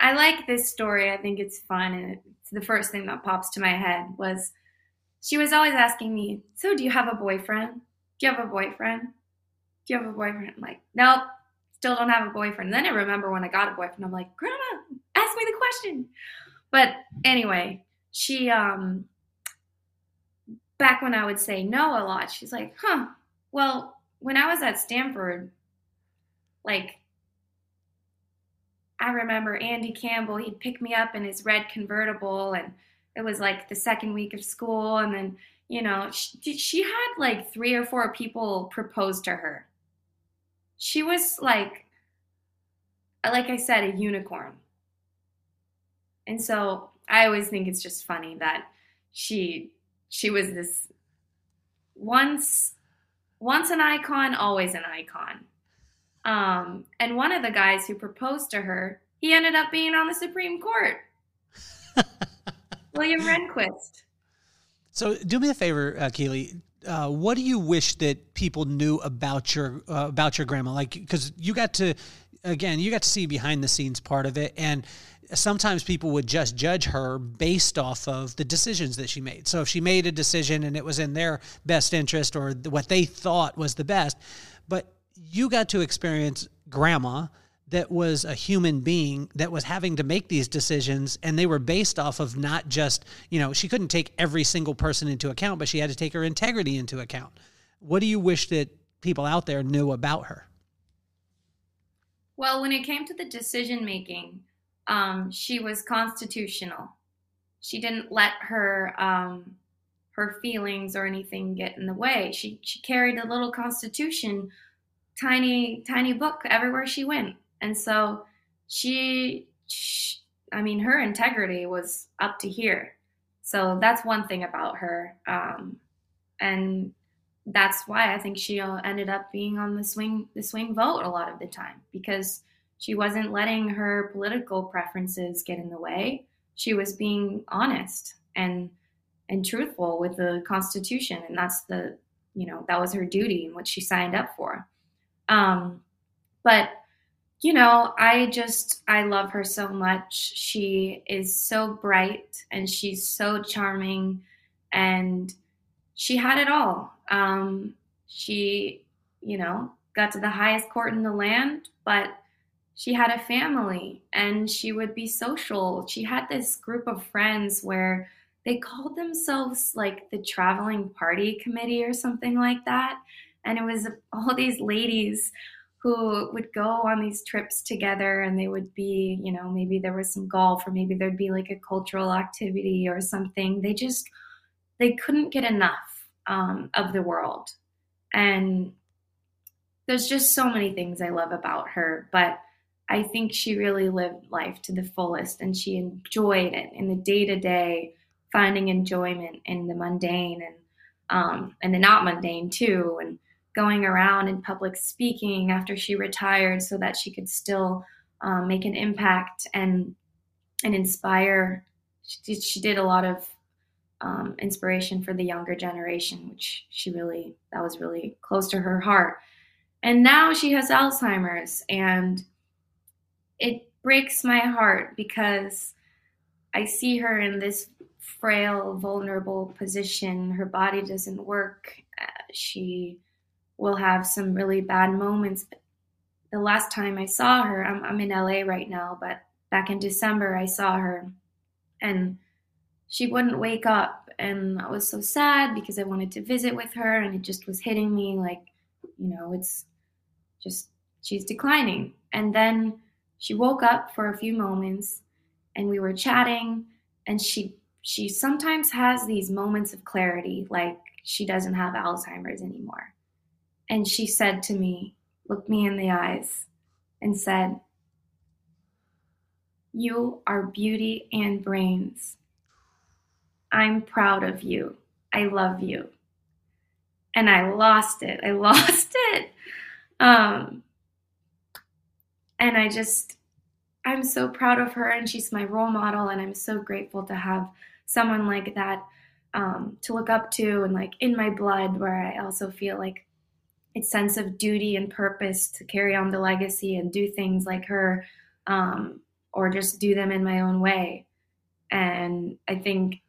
I like this story. I think it's fun, and it's the first thing that pops to my head was she was always asking me, So, do you have a boyfriend? Do you have a boyfriend? Do you have a boyfriend? I'm like, Nope, still don't have a boyfriend. then I remember when I got a boyfriend, I'm like, Grandma, ask me the question. But anyway, she, um, back when I would say no a lot, she's like, Huh, well, when I was at Stanford, like, I remember Andy Campbell, he'd pick me up in his red convertible and it was like the second week of school and then you know she, she had like three or four people propose to her. She was like like i said a unicorn. And so i always think it's just funny that she she was this once once an icon always an icon. Um and one of the guys who proposed to her he ended up being on the supreme court William Rehnquist. So, do me a favor, uh, Keely. Uh, what do you wish that people knew about your uh, about your grandma? Like, because you got to, again, you got to see behind the scenes part of it, and sometimes people would just judge her based off of the decisions that she made. So, if she made a decision and it was in their best interest or what they thought was the best, but you got to experience grandma that was a human being that was having to make these decisions and they were based off of not just you know she couldn't take every single person into account but she had to take her integrity into account. What do you wish that people out there knew about her? Well when it came to the decision making um, she was constitutional. She didn't let her um, her feelings or anything get in the way. She she carried a little constitution tiny tiny book everywhere she went and so she, she, I mean, her integrity was up to here. So that's one thing about her. Um, and that's why I think she ended up being on the swing the swing vote a lot of the time because she wasn't letting her political preferences get in the way. She was being honest and and truthful with the Constitution, and that's the you know that was her duty and what she signed up for. Um, but you know, I just, I love her so much. She is so bright and she's so charming and she had it all. Um, she, you know, got to the highest court in the land, but she had a family and she would be social. She had this group of friends where they called themselves like the traveling party committee or something like that. And it was all these ladies who would go on these trips together and they would be, you know, maybe there was some golf or maybe there'd be like a cultural activity or something. They just, they couldn't get enough um, of the world. And there's just so many things I love about her, but I think she really lived life to the fullest and she enjoyed it in the day to day, finding enjoyment in the mundane and um, and the not mundane too, and going around in public speaking after she retired so that she could still um, make an impact and and inspire. She, she did a lot of um, inspiration for the younger generation, which she really that was really close to her heart. And now she has Alzheimer's, and it breaks my heart because I see her in this frail, vulnerable position. Her body doesn't work. Uh, she will have some really bad moments. The last time I saw her, I'm, I'm in LA right now, but back in December, I saw her and she wouldn't wake up. And I was so sad because I wanted to visit with her, and it just was hitting me like, you know, it's just, she's declining. And then she woke up for a few moments and we were chatting and she she sometimes has these moments of clarity like she doesn't have alzheimer's anymore and she said to me looked me in the eyes and said you are beauty and brains. I'm proud of you. I love you. And i lost it. I lost it. Um and I just, I'm so proud of her, and she's my role model, and I'm so grateful to have someone like that um, to look up to, and like in my blood, where I also feel like it's sense of duty and purpose to carry on the legacy and do things like her, um, or just do them in my own way. And I think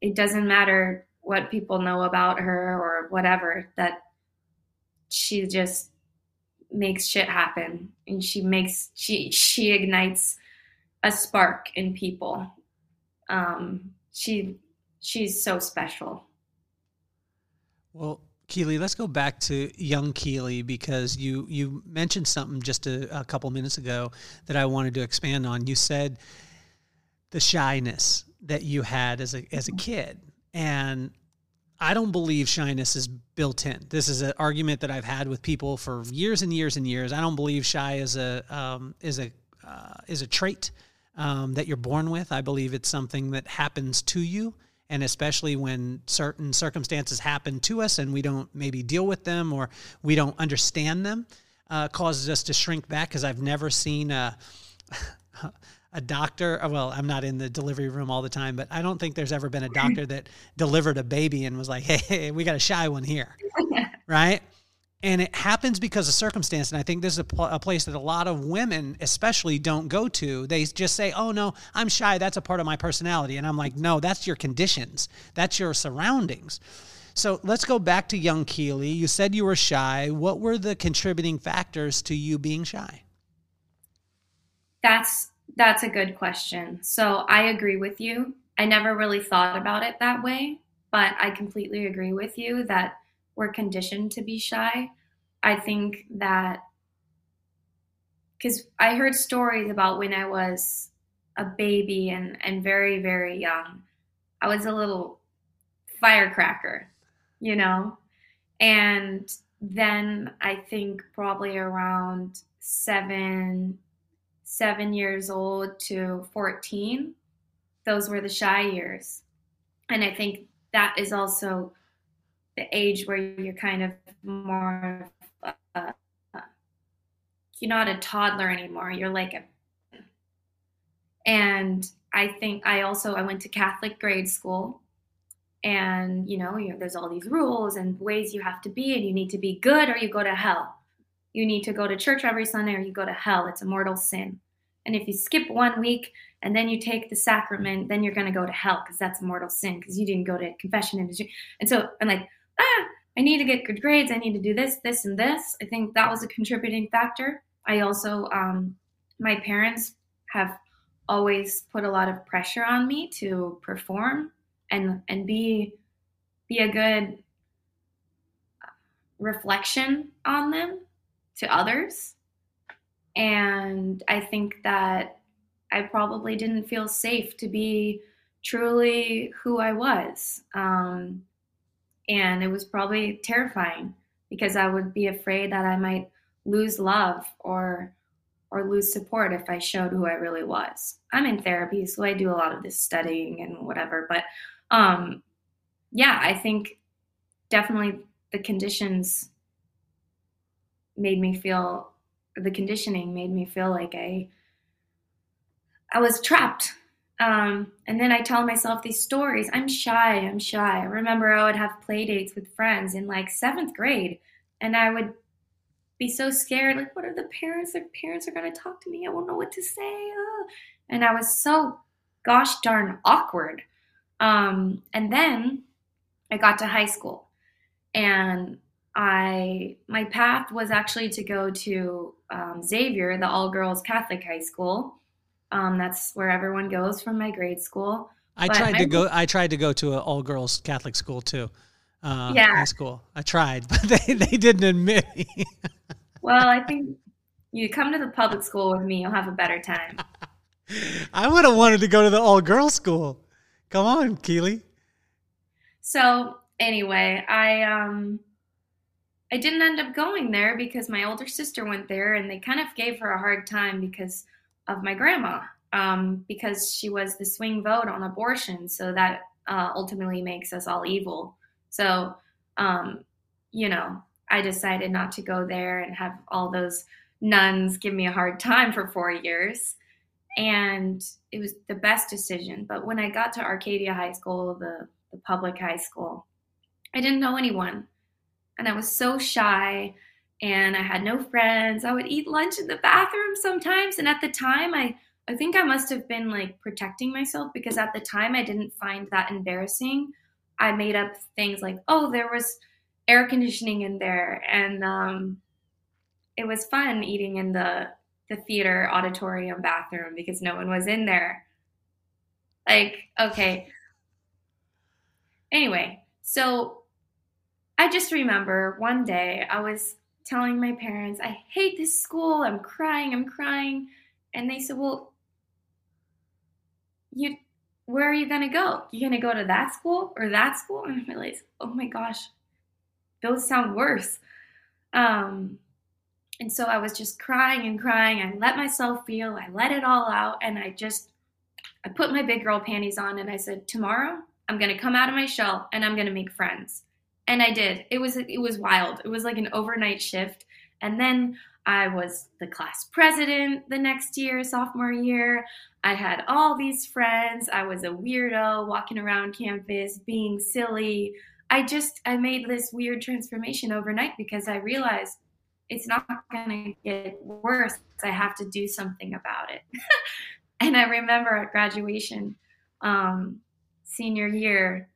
it doesn't matter what people know about her or whatever that she just makes shit happen. And she makes she she ignites a spark in people. Um she she's so special. Well Keely, let's go back to young Keely because you you mentioned something just a, a couple minutes ago that I wanted to expand on. You said the shyness that you had as a as a kid, and I don't believe shyness is built in. This is an argument that I've had with people for years and years and years. I don't believe shy is a um, is a uh, is a trait um, that you're born with. I believe it's something that happens to you, and especially when certain circumstances happen to us and we don't maybe deal with them or we don't understand them, uh, causes us to shrink back. Because I've never seen a a doctor uh, well i'm not in the delivery room all the time but i don't think there's ever been a doctor that delivered a baby and was like hey, hey we got a shy one here right and it happens because of circumstance and i think this is a, pl- a, place that a lot of women especially don't go to. They just say oh no i'm shy that's a part of my personality. And i'm like no that's your conditions that's your surroundings. So let's go back to young keely. You said you were shy. What were the contributing factors to you being shy? That's that's a good question. So I agree with you. I never really thought about it that way, but I completely agree with you that we're conditioned to be shy. I think that because I heard stories about when I was a baby and, and very, very young, I was a little firecracker, you know? And then I think probably around seven, seven years old to 14, those were the shy years. And I think that is also the age where you're kind of more, uh, you're not a toddler anymore. You're like a, and I think I also, I went to Catholic grade school and you know, you, there's all these rules and ways you have to be and you need to be good or you go to hell you need to go to church every Sunday or you go to hell. It's a mortal sin. And if you skip one week and then you take the sacrament, then you're going to go to hell because that's a mortal sin because you didn't go to confession. And, and so I'm like, ah, I need to get good grades. I need to do this, this, and this. I think that was a contributing factor. I also, um, my parents have always put a lot of pressure on me to perform and and be be a good reflection on them to others. And I think that I probably didn't feel safe to be truly who I was. Um, and it was probably terrifying because I would be afraid that I might lose love or or lose support if I showed who I really was. I'm in therapy, so I do a lot of this studying and whatever, but um yeah, I think definitely the conditions made me feel the conditioning made me feel like I I was trapped. Um, and then I tell myself these stories. I'm shy. I'm shy. I remember I would have play dates with friends in like seventh grade, and I would be so scared. Like, what are the parents? Their parents are going to talk to me. I won't know what to say. Oh. And I was so gosh darn awkward. Um, and then I got to high school, and I my path was actually to go to um, Xavier, the all girls Catholic high school. Um, that's where everyone goes from my grade school. I but tried to I, go. I tried to go to an all girls Catholic school too. Uh, yeah, high school. I tried, but they they didn't admit me. well, I think you come to the public school with me, you'll have a better time. I would have wanted to go to the all girls school. Come on, Keely. So anyway, I um I didn't end up going there because my older sister went there and they kind of gave her a hard time because of my grandma, um, because she was the swing vote on abortion. So that uh, ultimately makes us all evil. So, um, you know, I decided not to go there and have all those nuns give me a hard time for four years. And it was the best decision. But when I got to Arcadia High School, the, the public high school, I didn't know anyone and I was so shy and I had no friends. I would eat lunch in the bathroom sometimes. And at the time, I, I think I must have been like protecting myself because at the time I didn't find that embarrassing. I made up things like, oh, there was air conditioning in there. And um, it was fun eating in the, the theater auditorium bathroom because no one was in there. Like, okay. Anyway, so I just remember one day I was telling my parents, I hate this school. I'm crying. I'm crying. And they said, Well, you where are you gonna go? You gonna go to that school or that school? And I realized, oh my gosh, those sound worse. Um, and so I was just crying and crying. I let myself feel, I let it all out, and I just I put my big girl panties on and I said, Tomorrow I'm gonna come out of my shell and I'm gonna make friends and I did. It was it was wild. It was like an overnight shift. And then I was the class president the next year, sophomore year. I had all these friends. I was a weirdo walking around campus being silly. I just I made this weird transformation overnight because I realized it's not going to get worse. I have to do something about it. and I remember at graduation, um, senior year,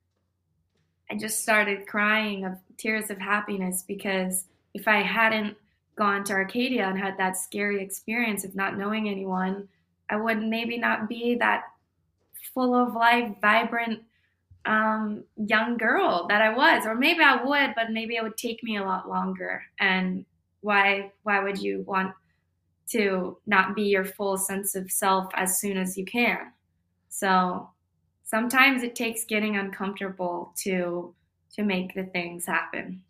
I just started crying of tears of happiness because if I hadn't gone to Arcadia and had that scary experience of not knowing anyone, I would maybe not be that full of life, vibrant um, young girl that I was, or maybe I would, but maybe it would take me a lot longer. And why why would you want to not be your full sense of self as soon as you can? So sometimes it takes getting uncomfortable to to make the things happen.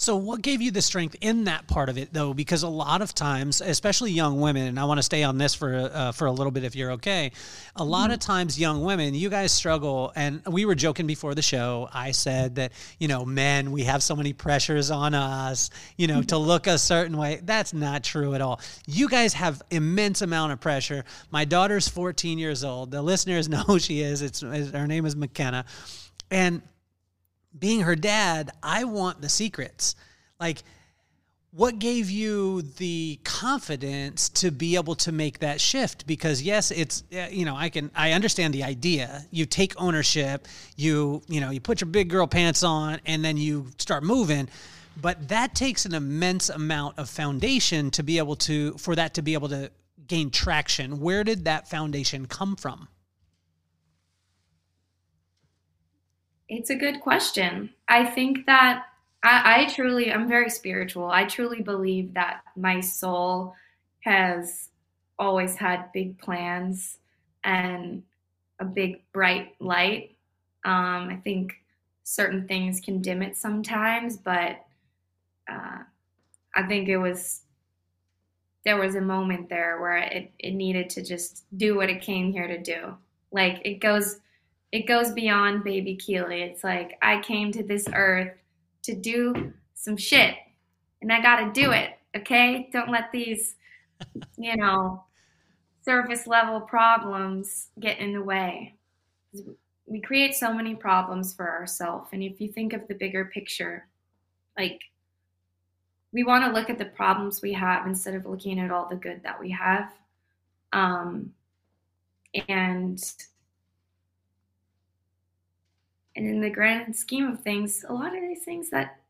So, what gave you the strength in that part of it, though? Because a lot of times, especially young women, and I want to stay on this for uh, for a little bit, if you're okay. A lot mm-hmm. of times, young women, you guys struggle, and we were joking before the show. I said that you know, men, we have so many pressures on us, you know, to look a certain way. That's not true at all. You guys have immense amount of pressure. My daughter's 14 years old. The listeners know who she is. It's her name is McKenna, and being her dad, I want the secrets. Like, what gave you the confidence to be able to make that shift? Because yes it's you know i can i understand the idea. You take ownership you you know you put your big girl pants on and then you start moving. But that takes an immense amount of foundation to be able to for that to be able to gain traction. Where did that foundation come from It's a good question. I think that I, I truly, I'm very spiritual. I truly believe that my soul has always had big plans and a big bright light. Um, I think certain things can dim it sometimes, but uh, I think it was there was a moment there where it, it needed to just do what it came here to do. Like it goes it goes beyond baby Keely. It's like I came to this earth to do some shit and I got to do it. Okay? Don't let these you know surface level problems get in the way. We create so many problems for ourselves and if you think of the bigger picture like we want to look at the problems we have instead of looking at all the good that we have. Um, and and in the grand scheme of things, a lot of these things that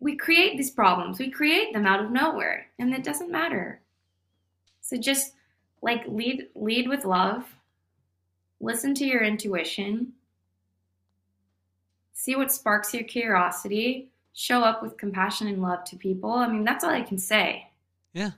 we, create these problems, we create them out of nowhere, and it doesn't matter. So just like lead lead with love, listen to your intuition, see what sparks your curiosity, show up with compassion and love to people. I mean, that's all I can say. Yeah.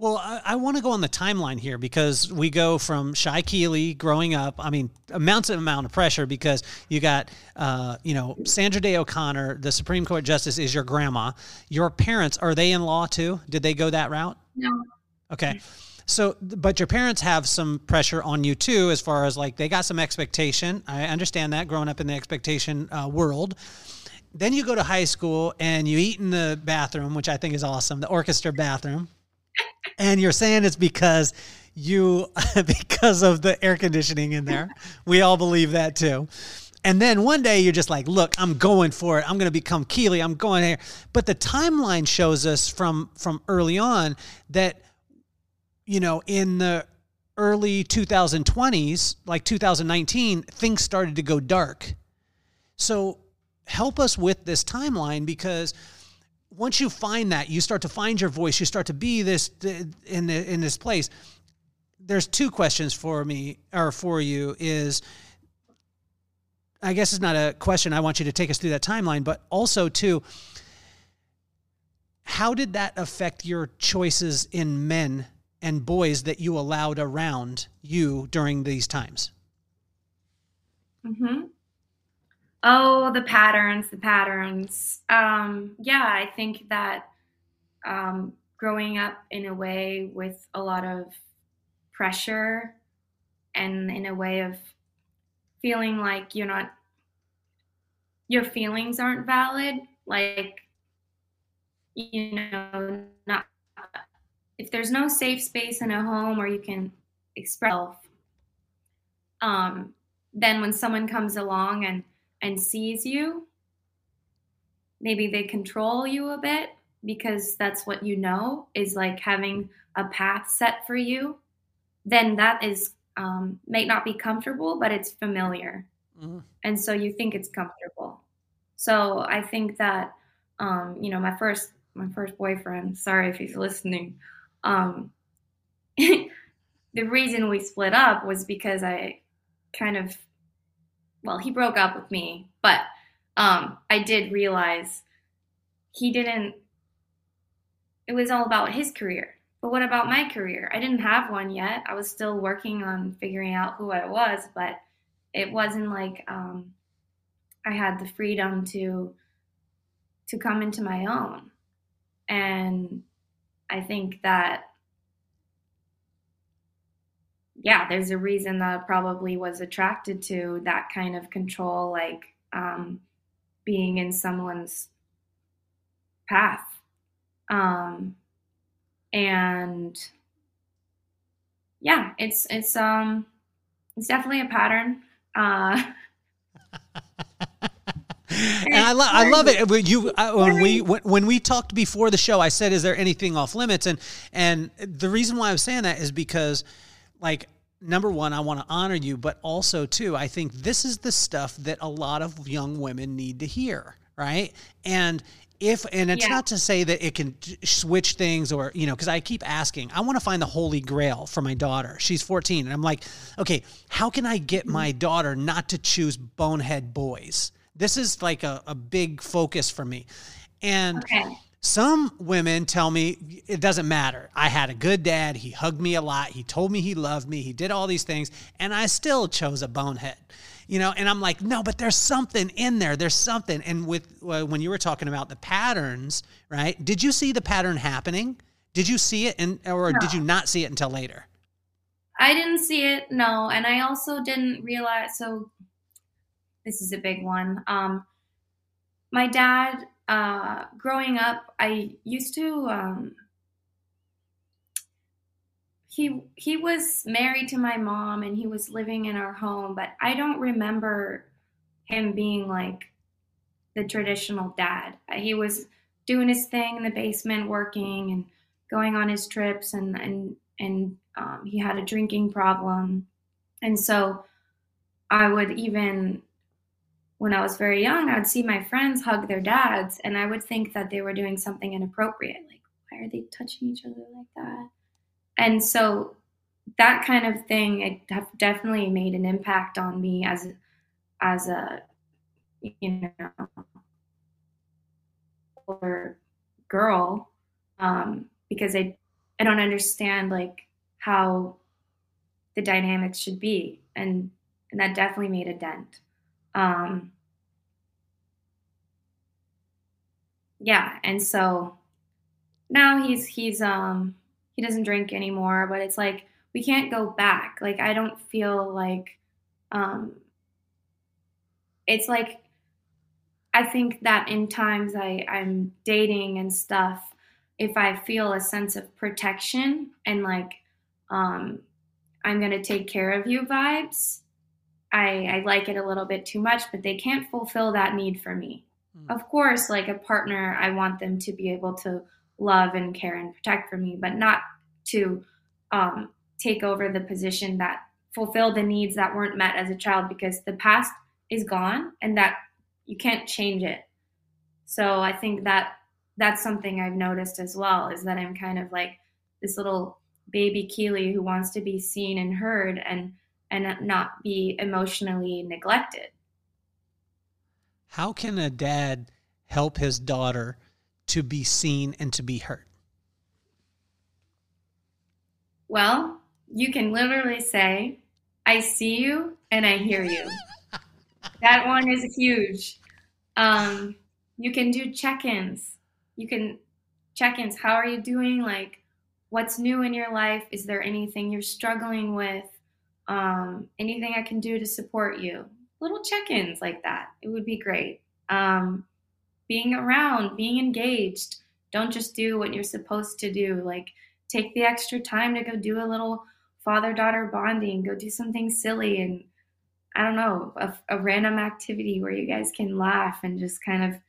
Well, I, I want to go on the timeline here because we go from Shy Keely growing up. I mean, amounts of amount of pressure because you got, uh, you know, Sandra Day O'Connor, the Supreme Court justice, is your grandma. Your parents are they in law too? Did they go that route? No. Okay. So, but your parents have some pressure on you too, as far as like they got some expectation. I understand that growing up in the expectation uh, world then you go to high school and you eat in the bathroom, which I think is awesome, the orchestra bathroom. And you're saying it's because you because of the air conditioning in there. We all believe that too. And then one day you're just like, look, I'm going for it. I'm going to become Keely. I'm going here. But the timeline shows us from from early on that you know, in the early 2020s, like 2019, things started to go dark. So help us with this timeline because once you find that you start to find your voice you start to be this in the, in this place there's two questions for me or for you is i guess it's not a question i want you to take us through that timeline but also too how did that affect your choices in men and boys that you allowed around you during these times? Mm-hmm Oh, the patterns, the patterns. Um, yeah, I think that um, growing up in a way with a lot of pressure and in a way of feeling like you're not, your feelings aren't valid, like, you know, not, if there's no safe space in a home where you can express um, then when someone comes along and and sees you, maybe they control you a bit because that's what you know is like having a path set for you, then that is um, may not be comfortable, but it's familiar. Mm-hmm. And so you think it's comfortable. So I think that, um, you know, my first, my first boyfriend, sorry if he's listening, um, the reason we split up was because I kind of well, he broke up with me, but um, I did realize he didn't. It was all about his career. But what about my career? I didn't have one yet. I was still working on figuring out who I was, but it wasn't like um, I had the freedom to to come into my own. And I think that yeah, there's a reason that I probably was attracted to that kind of control, like um, being in someone's path. Um, and yeah, it's it's um it's definitely a pattern. Uh, and I, lo- I love it. When you uh, when we when we talked before the show, I said, "Is there anything off limits?" And and the reason why I was saying that is because like number one, I want to honor you, but also too, I think this is the stuff that a lot of young women need to hear, right? And if and it's yeah. not to say that it can switch things or you know because i keep asking i want to find the holy grail for my daughter she's 14 and i'm like okay how can i get my mm-hmm. daughter not to choose bonehead boys this is like a, a big focus for me and okay. Some women tell me it doesn't matter. I had a good dad. He hugged me a lot. He told me he loved me. He did all these things, and I still chose a bonehead. You know, and I'm like, no, but there's something in there. There's something. And with uh, when you were talking about the patterns, right? Did you see the pattern happening? Did you see it, and or no. did you not see it until later? I didn't see it, no, and I also didn't realize. So, this is a big one. Um, my dad uh, growing up, I used to. Um, he he was married to my mom and he was living in our home, but I don't remember him being like the traditional dad. He was doing his thing in the basement, working and going on his trips, and and and um, he had a drinking problem, and so I would even when I was very young, I would see my friends hug their dads, and I would think that they were doing something inappropriate. Like, why are they touching each other like that? And so that kind of thing it definitely made an impact on me as as a you know or girl um, because I I don't understand like how the dynamics should be and and that definitely made a dent. Um, yeah, and so now he's he's um he doesn't drink anymore, but it's like we can't go back. Like I don't feel like um it's like I think that in times I, I'm dating and stuff, if I feel a sense of protection and like um I'm gonna take care of you vibes, I, I like it a little bit too much, but they can't fulfill that need for me. Mm. Of course, like a partner, I want them to be able to love and care and protect for me, but not to um, take over the position that fulfill the needs that weren't met as a child because the past is gone and that you can't change it. So I think that that's something I've noticed as well is that I'm kind of like this little baby Keely who wants to be seen and heard and and not be emotionally neglected. How can a dad help his daughter to be seen and to be heard? Well, you can literally say, I see you and I hear you. that one is huge. Um, you can do check ins. You can check ins. How are you doing? Like, what's new in your life? Is there anything you're struggling with? Um, anything I can do to support you. Little check ins like that. It would be great. Um, being around, being engaged. Don't just do what you're supposed to do. Like, take the extra time to go do a little father daughter bonding, go do something silly and I don't know, a, a, random activity where you guys can laugh and just kind of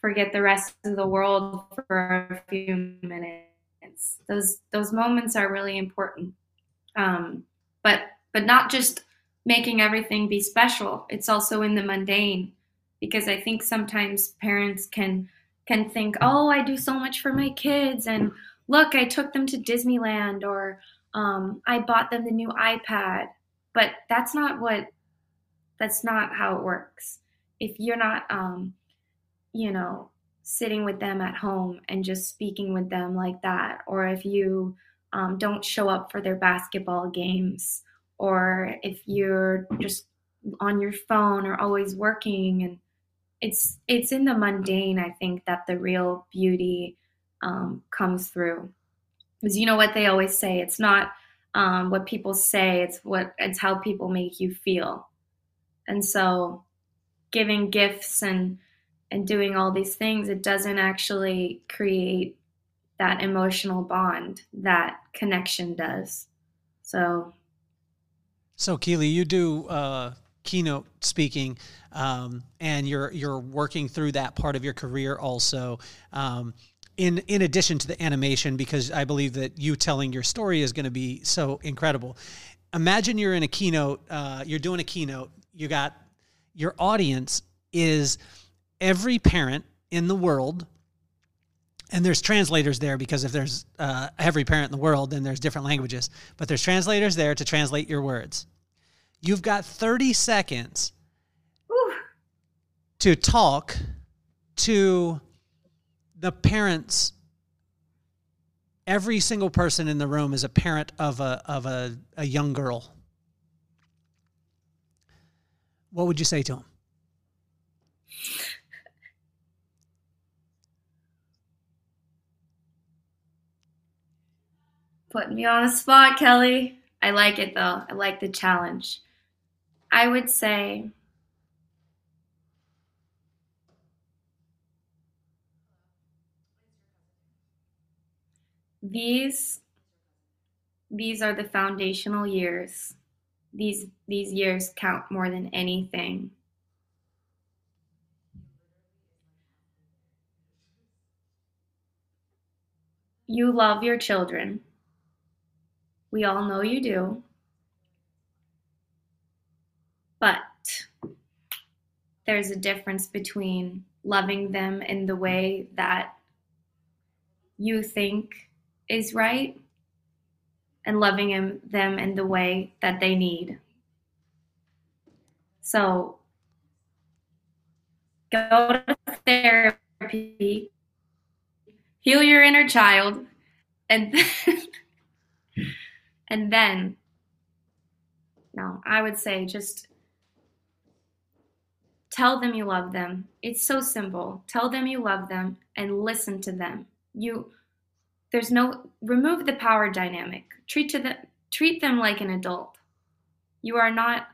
forget the rest of the world for a few minutes. Those those moments are really important. Um, but but not just making everything be special. It's also in the mundane because I think sometimes parents can can think, "Oh, I do so much for my kids and look, I took them to Disneyland or um, I bought them the new iPad." But that's not what that's not how it works. If you're not um, you know, sitting with them at home and just speaking with them like that, or if you um, don't show up for their basketball games, or if you're just on your phone or always working and it's it's in the mundane i think that the real beauty um, comes through. Because you know what they always say it's not um, what people say it's what it's how people make you feel. And so giving gifts and and doing all these things it doesn't actually create that emotional bond that connection does. So so Keely, you do uh, keynote speaking, um, and you're you're working through that part of your career also. Um, in in addition to the animation, because I believe that you telling your story is going to be so incredible. Imagine you're in a keynote, uh, you're doing a keynote. You got your audience is every parent in the world and there's translators there because if there's uh, every parent in the world, then there's different languages. But there's translators there to translate your words. You've got 30 seconds Ooh. to talk to the parents every single person in the room is a parent of a of a, a young girl what would you say to them Putting me on the spot, Kelly. I like it though. I like the challenge. I would say these these are the foundational years. These these years count more than anything. You love your children. We all know you do. But there's a difference between loving them in the way that you think is right and loving them in the way that they need. So go to therapy, heal your inner child, and and then no, I would say just tell them you love them. It's so simple. Tell them you love them and listen to them. You there's no remove the power dynamic. Treat to the treat them like an adult. You are not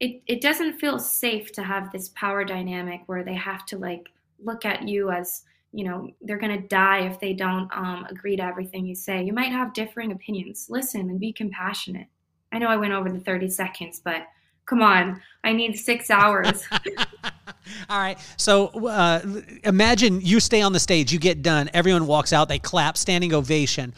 it it doesn't feel safe to have this power dynamic where they have to like look at you as you know they're going to die if they don't um, agree to everything you say you might have differing opinions listen and be compassionate i know i went over the 30 seconds but come on. I need six hours. All right. So uh, imagine you stay on the stage you get done everyone walks out they clap standing ovation.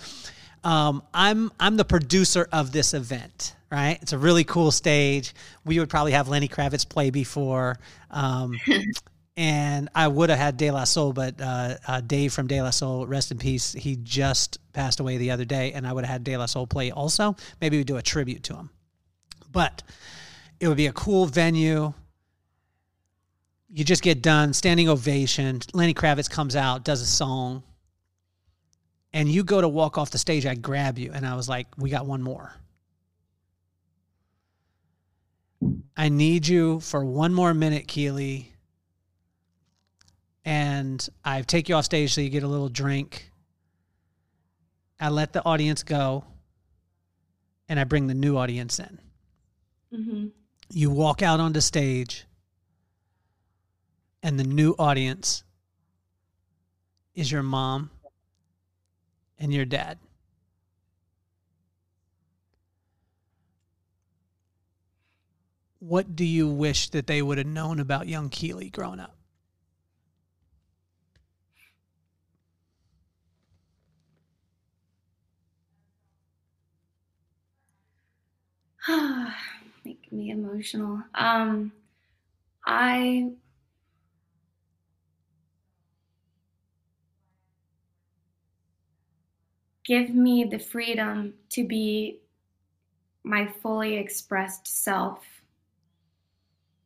Um, i'm i'm the producer of this event right? It's a really cool stage. We would probably have lenny kravitz play before. Um, and I would have had De La Soul, but uh, uh, Dave from De La Soul, rest in peace, he just passed away the other day, and I would have had De La Soul play also. Maybe we do a tribute to him. But it would be a cool venue. You just get done, standing ovation. Lenny Kravitz comes out, does a song, and you go to walk off the stage. I grab you, and I was like, "We got one more." I need you for one more minute, Keely and I take you off stage so you get a little drink. I let the audience go, and I bring the new audience in. Mm-hmm. You walk out onto stage, and the new audience is your mom and your dad. What do you wish that they would have known about young Keely growing up? Me emotional. Um, I give me the freedom to be my fully expressed self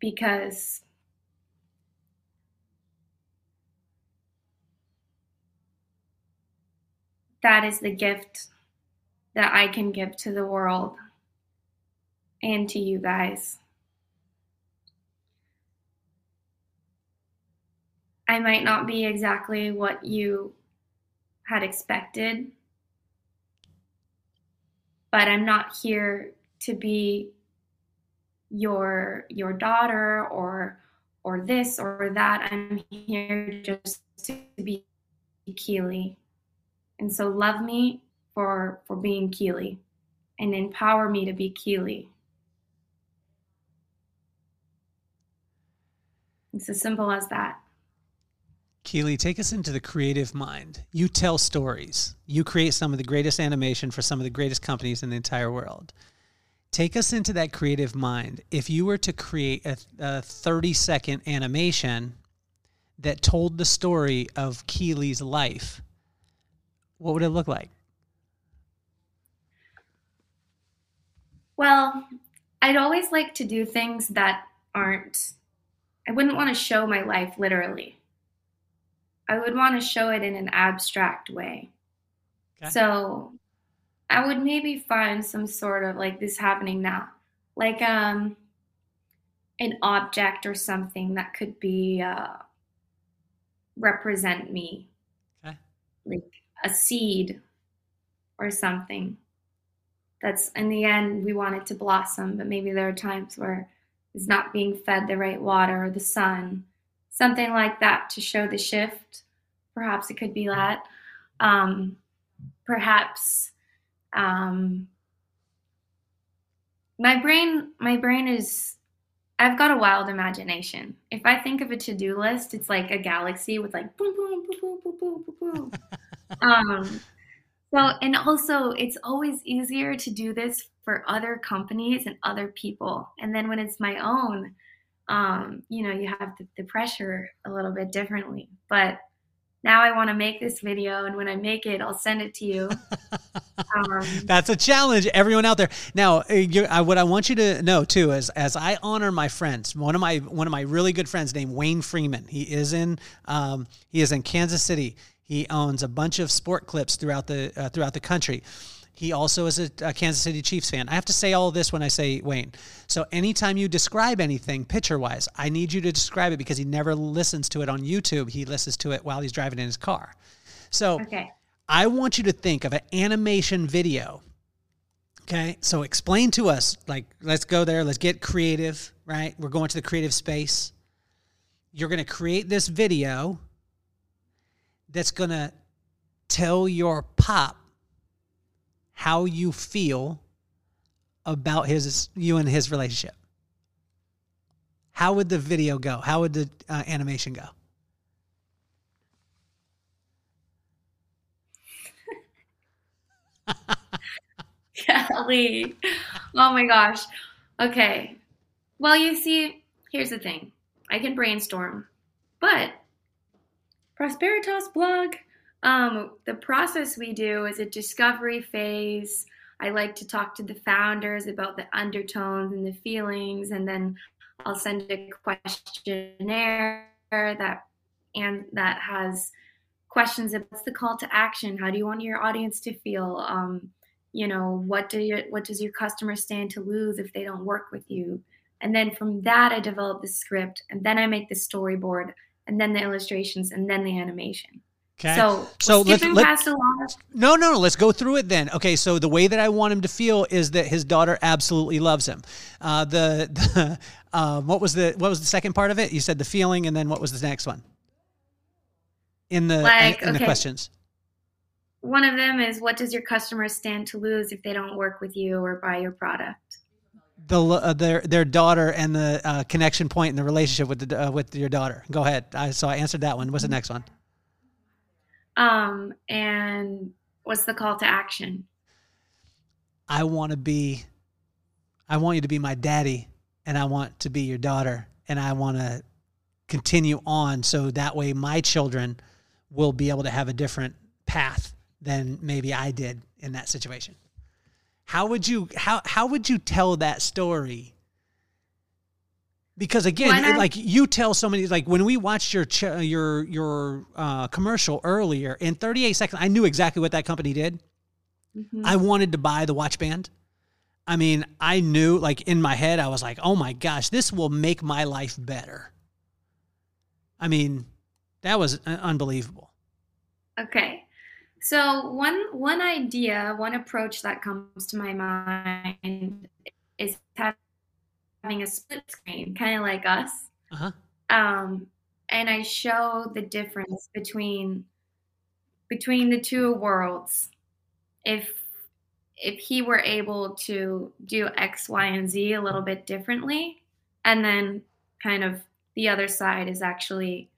because that is the gift that I can give to the world and to you guys. I might not be exactly what you had expected, but I'm not here to be your your daughter or or this or that. I'm here just to be Keely. And so love me for for being Keely and empower me to be Keely. It's as simple as that. Keely, take us into the creative mind. You tell stories. You create some of the greatest animation for some of the greatest companies in the entire world. Take us into that creative mind. If you were to create a, a 30 second animation that told the story of Keely's life, what would it look like? Well, I'd always like to do things that aren't I wouldn't want to show my life literally. I would want to show it in an abstract way. Okay. So I would maybe find some sort of like this happening now, like um, an object or something that could be uh, represent me, Okay. like a seed or something. That's in the end we want it to blossom, but maybe there are times where is not being fed the right water or the sun, something like that to show the shift. Perhaps it could be that. Um, perhaps um, my brain, my brain is. I've got a wild imagination. If I think of a to-do list, it's like a galaxy with like boom, boom, boom, boom, boom, boom, boom, boom. um, so and also it's always easier to do this for other companies and other people. And then when it's my own, um, you know, you have the, the pressure a little bit differently. But now I want to make this video, and when I make it, I'll send it to you. Um, That's a challenge, everyone out there. Now, uh, I, what I want you to know too is, as I honor my friends, one of my one of my really good friends named Wayne Freeman. He is in um, he is in Kansas City. He owns a bunch of sport clips throughout the uh, throughout the country. He also is a, a Kansas City Chiefs fan. I have to say all this when I say Wayne. So anytime you describe anything pitcher wise, I need you to describe it because he never listens to it on YouTube. He listens to it while he's driving in his car. So okay. I want you to think of an animation video. Okay. So explain to us, like, let's go there. Let's get creative, right? We're going to the creative space. You're going to create this video that's going to tell your pop how you feel about his you and his relationship. How would the video go? How would the uh, animation go? Kelly. Oh my gosh. Okay. Well, you see, here's the thing. I can brainstorm, but Prosperitas blog, um, the process we do is a discovery phase. I like to talk to the founders about the undertones and the feelings, and then I'll send a questionnaire that and that has questions about the call to action. How do you want your audience to feel? Um, you know, what do you, what does your customer stand to lose if they don't work with you? And then from that, I develop the script, and then I make the storyboard, and then the illustrations, and then the animation. Okay. So, so let's skipping let, past a lot. no, no, no. Let's go through it then. Okay. So the way that I want him to feel is that his daughter absolutely loves him. Uh, the, the um, what was the what was the second part of it? You said the feeling, and then what was the next one? In the Like, in, in the questions. One of them is what does your customer stand to lose if they don't work with you or buy your product? The uh, their their daughter and the uh, connection point in the relationship with the uh, with your daughter. Go ahead. I, so I answered that one. What's the next one? Um, and what's the call to action? I want to be, I want you to be my daddy, and I want to be your daughter, and I want to continue on so that way my children will be able to have a different path than maybe I did in that situation. How would you how how would you tell that story? Because again, it- like you tell so many like when we watched your ch- your your uh, commercial earlier in 38 seconds, I knew exactly what that company did. Mhm. I wanted to buy the watch band. I mean, I knew like in my head, I was like, oh my gosh, this will make my life better. I mean, that was uh, unbelievable. Okay. So one one idea, one approach that comes to my mind is having a split screen, kind of like us. Uh huh. Um, and I show the difference between between the two worlds. If if he were able to do X, Y, and Z a little bit differently, and then kind of the other side is actually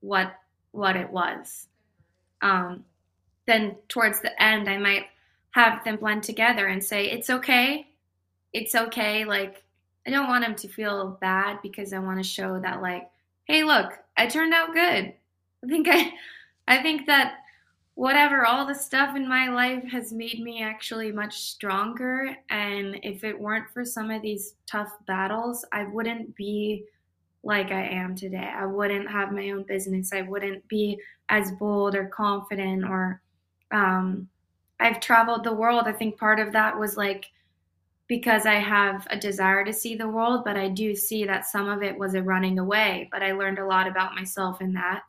what what it was. Um, then towards the end, I might have them blend together and say, "It's okay, it's okay." Like I don't want them to feel bad because I want to show that, like, hey, look, I turned out good. I think I, I think that whatever all the stuff in my life has made me actually much stronger and if it weren't for some of these tough battles i wouldn't be like I am today. I wouldn't have my own business. I wouldn't be as bold or confident or um, I've traveled the world. I think part of that was like because I have a desire to see the world, but I do see that some of it was a running away. But I learned a lot about myself in that.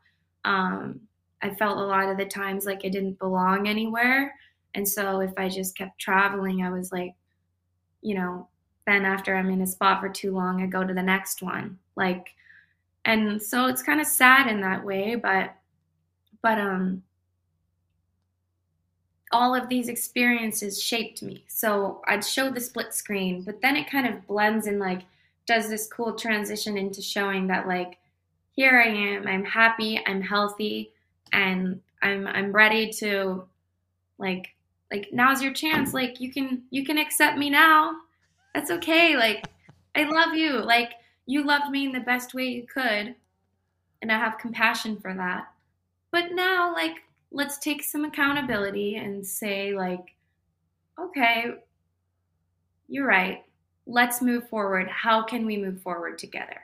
Um, I felt a lot of the times like I didn't belong anywhere. And so if I just kept traveling, I was like, you know, then after I'm in a spot for too long, I go to the next one. Like, and so it's kind of sad in that way, but, but, um, all of these experiences shaped me. So I'd show the split screen, but then it kind of blends and like does this cool transition into showing that like here I am, I'm happy, I'm healthy, and I'm I'm ready to like like now's your chance. Like you can you can accept me now. That's okay. Like I love you. Like you loved me in the best way you could. And I have compassion for that. But now like let's take some accountability and say like okay you're right. Let's move forward. How can we move forward together?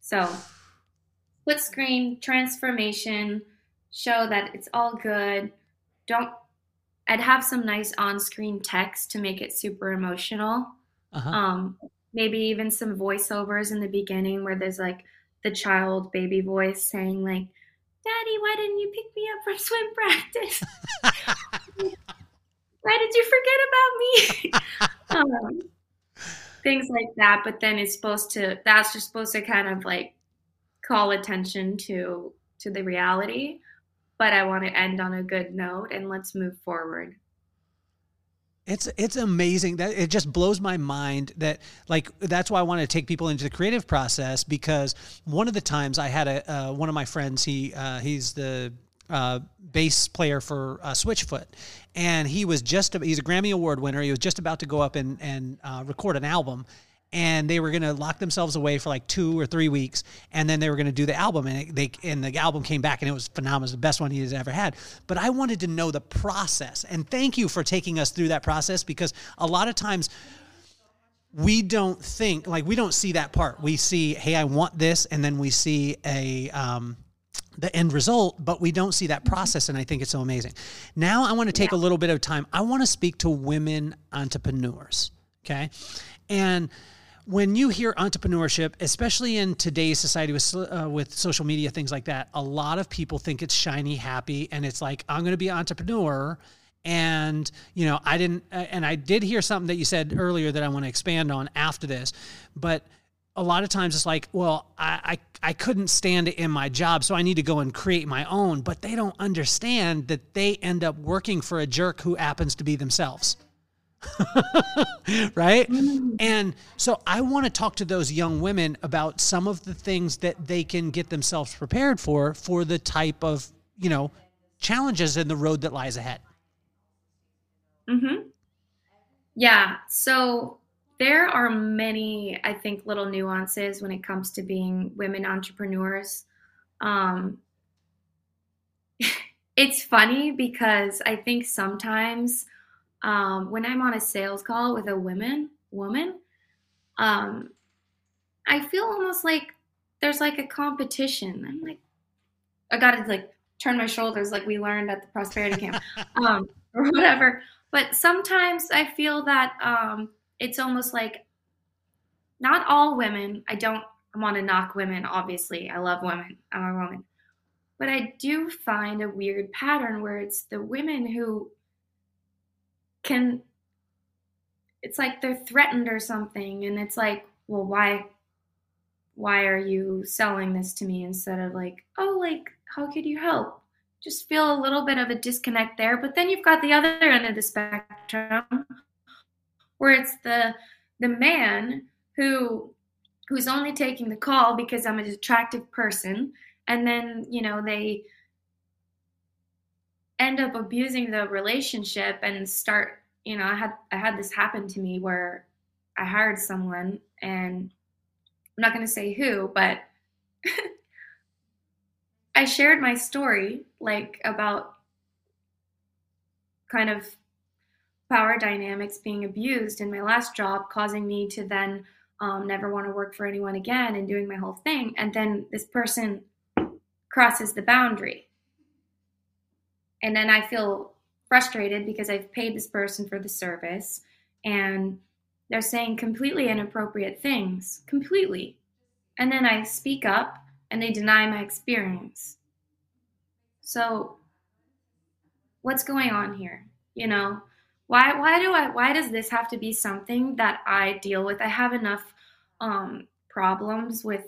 So split screen transformation show that it's all good. Don't i'd have some nice on-screen text to make it super emotional. Uh-huh. um maybe even some voiceovers in the beginning where there's like the child baby voice saying like Daddy, why didn't you pick me up from swim practice? why did you forget about me? um, things like that. But then it's supposed to, that's just supposed to kind of like call attention to to the reality. But I want to end on a good note and let's move forward. It's it's amazing that it just blows my mind that like that's why I want to take people into the creative process because one of the times I had a uh, one of my friends he uh, he's the uh, bass player for uh, Switchfoot, and he was just he's a Grammy Award winner. He was just about to go up and and uh, record an album, and they were going to lock themselves away for like two or three weeks, and then they were going to do the album, and it, they and the album came back, and it was phenomenal, it was the best one he has ever had. But I wanted to know the process, and thank you for taking us through that process because a lot of times we don't think like we don't see that part. We see, hey, I want this, and then we see a um, the end result, but we don't see that process. And I think it's so amazing. Now, I want to take yeah. a little bit of time. I want to speak to women entrepreneurs. Okay. And when you hear entrepreneurship, especially in today's society with uh, with social media things like that, a lot of people think it's shiny, happy, and it's like I'm going to be an entrepreneur. And you know, I didn't, uh, and I did hear something that you said earlier that I want to expand on after this, but a lot of times it's like, well, I, I, I couldn't stand it in my job, so I need to go and create my own. But they don't understand that they end up working for a jerk who happens to be themselves. right? Mm. And so I want to talk to those young women about some of the things that they can get themselves prepared for for the type of, you know, challenges in the road that lies ahead. Mhm. Yeah, so there are many I think little nuances when it comes to being women entrepreneurs. Um it's funny because I think sometimes um, when I'm on a sales call with a woman, woman, um, I feel almost like there's like a competition. I'm like, I got to like turn my shoulders like we learned at the prosperity camp, um, or whatever. But sometimes I feel that um, it's almost like not all women. I don't want to knock women. Obviously, I love women. I'm a woman, but I do find a weird pattern where it's the women who can it's like they're threatened or something and it's like well why why are you selling this to me instead of like oh like how could you help? Just feel a little bit of a disconnect there but then you've got the other end of the spectrum where it's the the man who who's only taking the call because I'm an attractive person and then you know they end up abusing the relationship and start you know i had i had this happen to me where i hired someone and i'm not going to say who but i shared my story like about kind of power dynamics being abused in my last job causing me to then um, never want to work for anyone again and doing my whole thing. And then this person crosses the boundary. And then I feel frustrated because I've paid this person for the service and they're saying completely inappropriate things, completely. And then I speak up and they deny my experience. So what's going on here? You know, why why do I why does this have to be something that I deal with? I have enough um problems with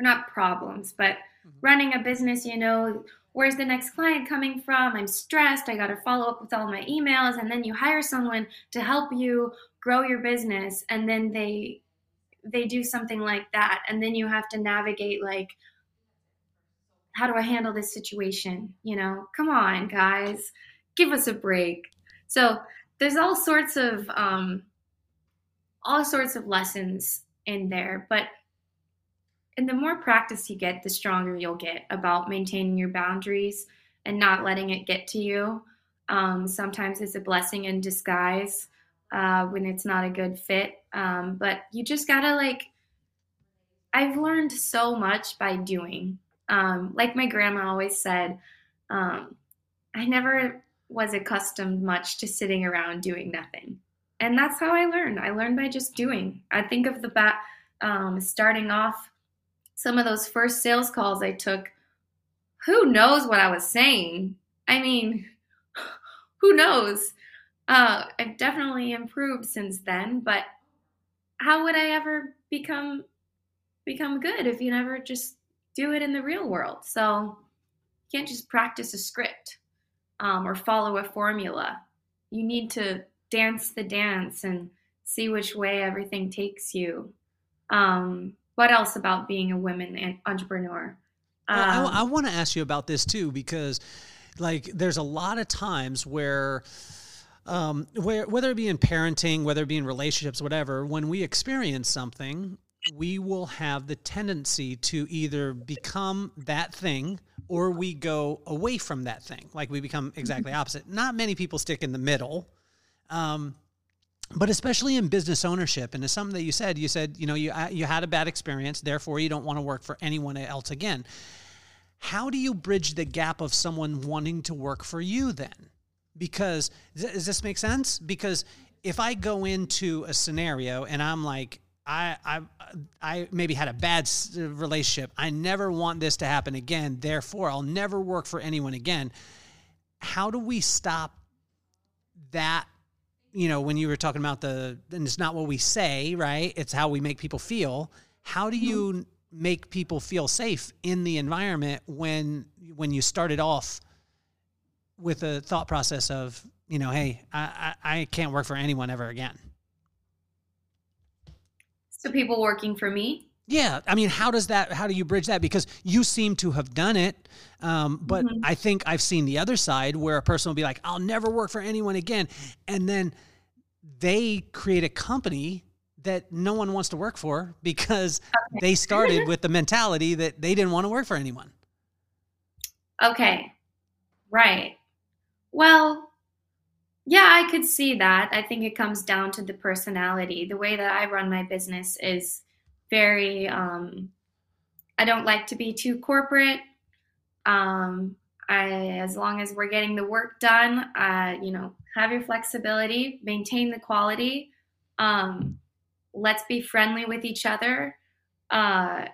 not problems, but mm-hmm. running a business, you know, where's the next client coming from? I'm stressed. I got to follow up with all my emails. And then you hire someone to help you grow your business. And then they, they do something like that. And then you have to navigate like, how do I handle this situation? You know, come on, guys, give us a break. So there's all sorts of, um, all sorts of lessons in there, but and the more practice you get, the stronger you'll get about maintaining your boundaries and not letting it get to you. Um, sometimes it's a blessing in disguise uh, when it's not a good fit. Um, but you just gotta like, I've learned so much by doing. Um, like my grandma always said, um, I never was accustomed much to sitting around doing nothing. And that's how I learned. I learned by just doing. I think of the bat um, starting off some of those first sales calls I took, who knows what I was saying? I mean, who knows? Uh, I've definitely improved since then, but how would I ever become become good if you never just do it in the real world? So you can't just practice a script um, or follow a formula. You need to dance the dance and see which way everything takes you. Um, what else about being a women entrepreneur? Um, well, I, I want to ask you about this too because, like, there's a lot of times where. Um, where whether it be in parenting, whether it be in relationships, whatever, when we experience something, we will have the tendency to either become that thing or we go away from that thing. Like we become exactly opposite. Not many people stick in the middle. Um, but especially in business ownership and it's something that you said you said you know you uh, you had a bad experience therefore you don't want to work for anyone else again how do you bridge the gap of someone wanting to work for you then because does this make sense because if i go into a scenario and i'm like I, I, I maybe had a bad uh, relationship. I never want this to happen again. Therefore, I'll never work for anyone again. How do we stop that you know, when you were talking about the, and it's not what we say, right? It's how we make people feel. How do mm-hmm. you make people feel safe in the environment when when you started off with a thought process of, you know, hey, I, I, I can't work for anyone ever again? So people working for me? Yeah, I mean, how does that? How do you bridge that? Because you seem to have done it, um, but mm-hmm. I think I've seen the other side where a person will be like, "I'll never work for anyone again," and then they create a company that no one wants to work for because okay. they started with the mentality that they didn't want to work for anyone. Okay, right. Well, yeah, I could see that. I think it comes down to the personality. The way that I run my business is very um, I don't like to be too corporate. Um, I, as long as we're getting the work done, uh, you know, have your flexibility, maintain the quality. Um, let's be friendly with each other. Uh,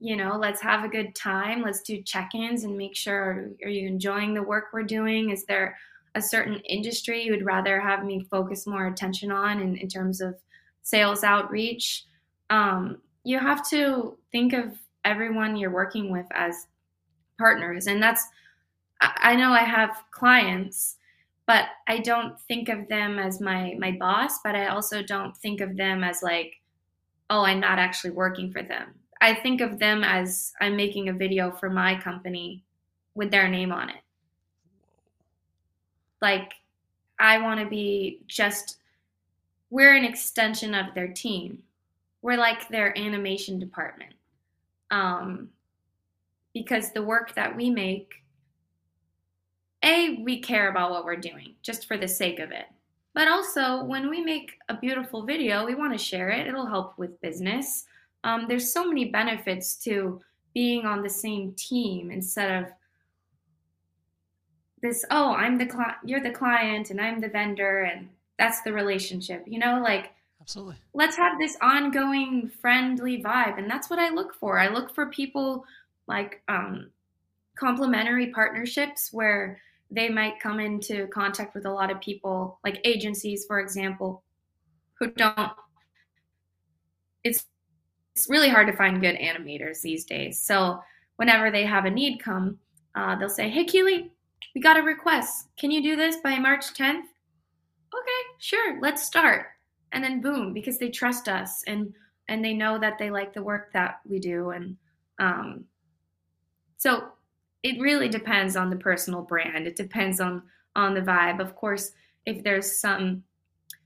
you know, let's have a good time. Let's do check-ins and make sure are you enjoying the work we're doing? Is there a certain industry you would rather have me focus more attention on in, in terms of sales outreach? Um, you have to think of everyone you're working with as partners. And that's, I know I have clients, but I don't think of them as my, my boss, but I also don't think of them as like, oh, I'm not actually working for them. I think of them as I'm making a video for my company with their name on it. Like, I want to be just, we're an extension of their team we're like their animation department. Um, because the work that we make, A, we care about what we're doing just for the sake of it. But also, when we make a beautiful video, we want to share it. It'll help with business. Um, there's so many benefits to being on the same team instead of this oh i'm the client you're the client and i'm the vendor and that's the relationship you know like absolutely let's have this ongoing friendly vibe and that's what i look for i look for people like um complementary partnerships where they might come into contact with a lot of people like agencies for example who don't it's it's really hard to find good animators these days so whenever they have a need come uh, they'll say hey keely we got a request. Can you do this by March 10th? Okay, sure, let's start. And then boom, because they trust us and and they know that they like the work that we do and um so it really depends on the personal brand. It depends on on the vibe. Of course, if there's some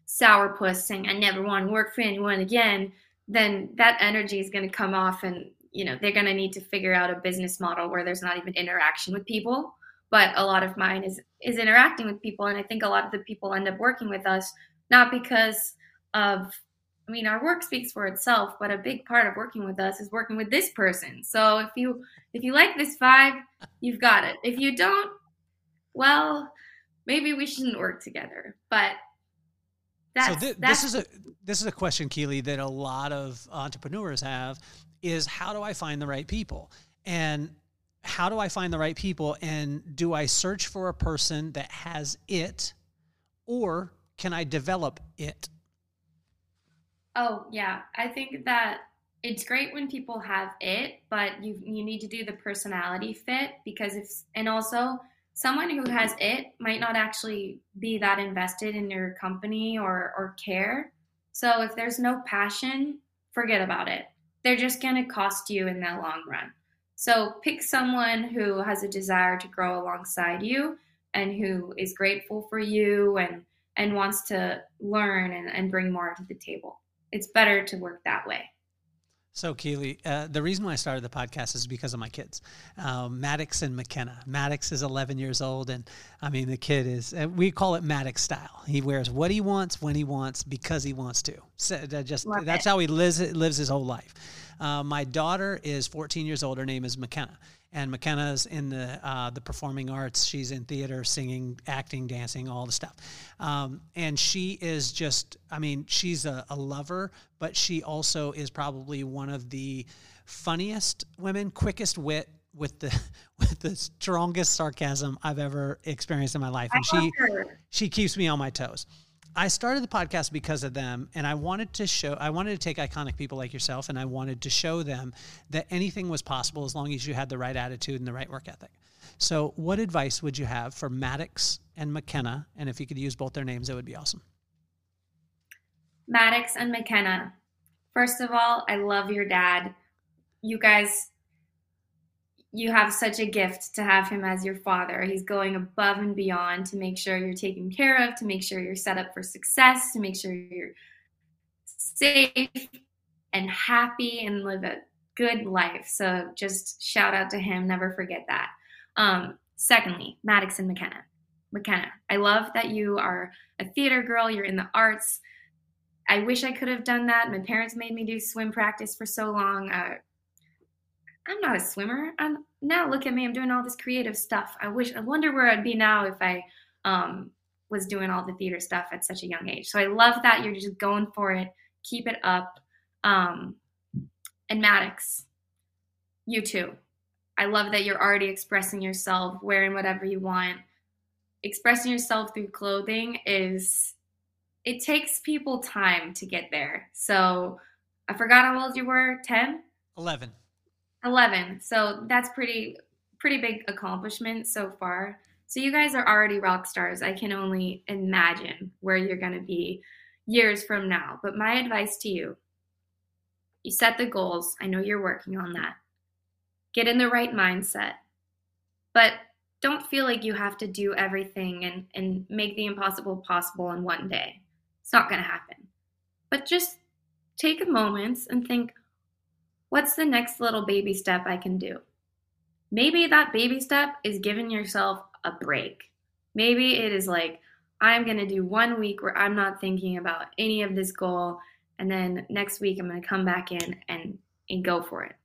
sourpuss saying I never want to work for anyone again, then that energy is going to come off and you know, they're going to need to figure out a business model where there's not even interaction with people but a lot of mine is is interacting with people and i think a lot of the people end up working with us not because of i mean our work speaks for itself but a big part of working with us is working with this person so if you if you like this vibe you've got it if you don't well maybe we shouldn't work together but that's, so th- that's, this is a this is a question keely that a lot of entrepreneurs have is how do i find the right people and how do I find the right people? And do I search for a person that has it or can I develop it? Oh, yeah. I think that it's great when people have it, but you you need to do the personality fit because if and also someone who has it might not actually be that invested in your company or or care. So if there's no passion, forget about it. They're just going to cost you in the long run. So pick someone who has a desire to grow alongside you and who is grateful for you and and wants to learn and, and bring more to the table. It's better to work that way. So, Keely, uh, the reason why I started the podcast is because of my kids, um, Maddox and McKenna. Maddox is 11 years old, and I mean, the kid is, uh, we call it Maddox style. He wears what he wants, when he wants, because he wants to. So just Love That's it. how he lives, lives his whole life. Uh, my daughter is 14 years old. Her name is McKenna and McKenna's in the uh, the performing arts. She's in theater, singing, acting, dancing, all the stuff. Um, and she is just, I mean, she's a, a, lover, but she also is probably one of the funniest women, quickest wit. With the with the strongest sarcasm I've ever experienced in my life, and she she keeps me on my toes. I started the podcast because of them, and I wanted to show, I wanted to take iconic people like yourself, and I wanted to show them that anything was possible as long as you had the right attitude and the right work ethic. So, what advice would you have for Maddox and McKenna? And if you could use both their names, it would be awesome. Maddox and McKenna. First of all, I love your dad. You guys you have such a gift to have him as your father. He's going above and beyond to make sure you're taken care of, to make sure you're set up for success, to make sure you're safe and happy and live a good life. So just shout out to him. Never forget that. Um, secondly, Maddox and McKenna. McKenna, I love that you are a theater girl. You're in the arts. I wish I could have done that. My parents made me do swim practice for so long. Uh, I'm not a swimmer. I'm now look at me. I'm doing all this creative stuff. I wish I wonder where I'd be now if I um, was doing all the theater stuff at such a young age. So I love that you're just going for it. Keep it up. Um, and Maddox, you too. I love that you're already expressing yourself, wearing whatever you want. Expressing yourself through clothing is it takes people time to get there. So I forgot how old you were, 10? 11. 11. So that's pretty pretty big accomplishment so far. So you guys are already rock stars. I can only imagine where you're going to be years from now. But my advice to you, you set the goals. I know you're working on that. Get in the right mindset. But don't feel like you have to do everything and, and make the impossible possible in one day. It's not going to happen. But just take a moment and think, what's the next little baby step I can do? Maybe that baby step is giving yourself a break. Maybe it is like, I'm going to do one week where I'm not thinking about any of this goal. And then next week, I'm going to come back in and, and go for it.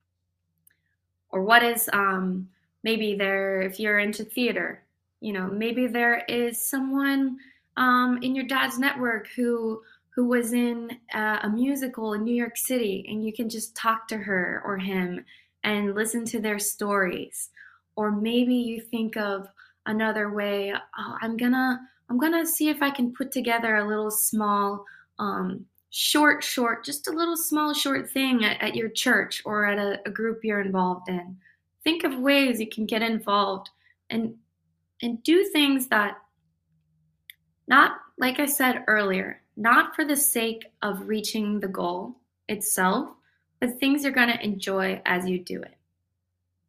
Or what is um, maybe there, if you're into theater, you know, maybe there is someone um, in your dad's network who who was in uh, a musical in New York City, and you can just talk to her or him and listen to their stories. Or maybe you think of another way. Oh, I'm gonna I'm gonna see if I can put together a little small, um, short, short, just a little small, short thing at, at your church or at a, a group you're involved in. Think of ways you can get involved and and do things that not like I said earlier, not for the sake of reaching the goal itself, but things you're going to enjoy as you do it.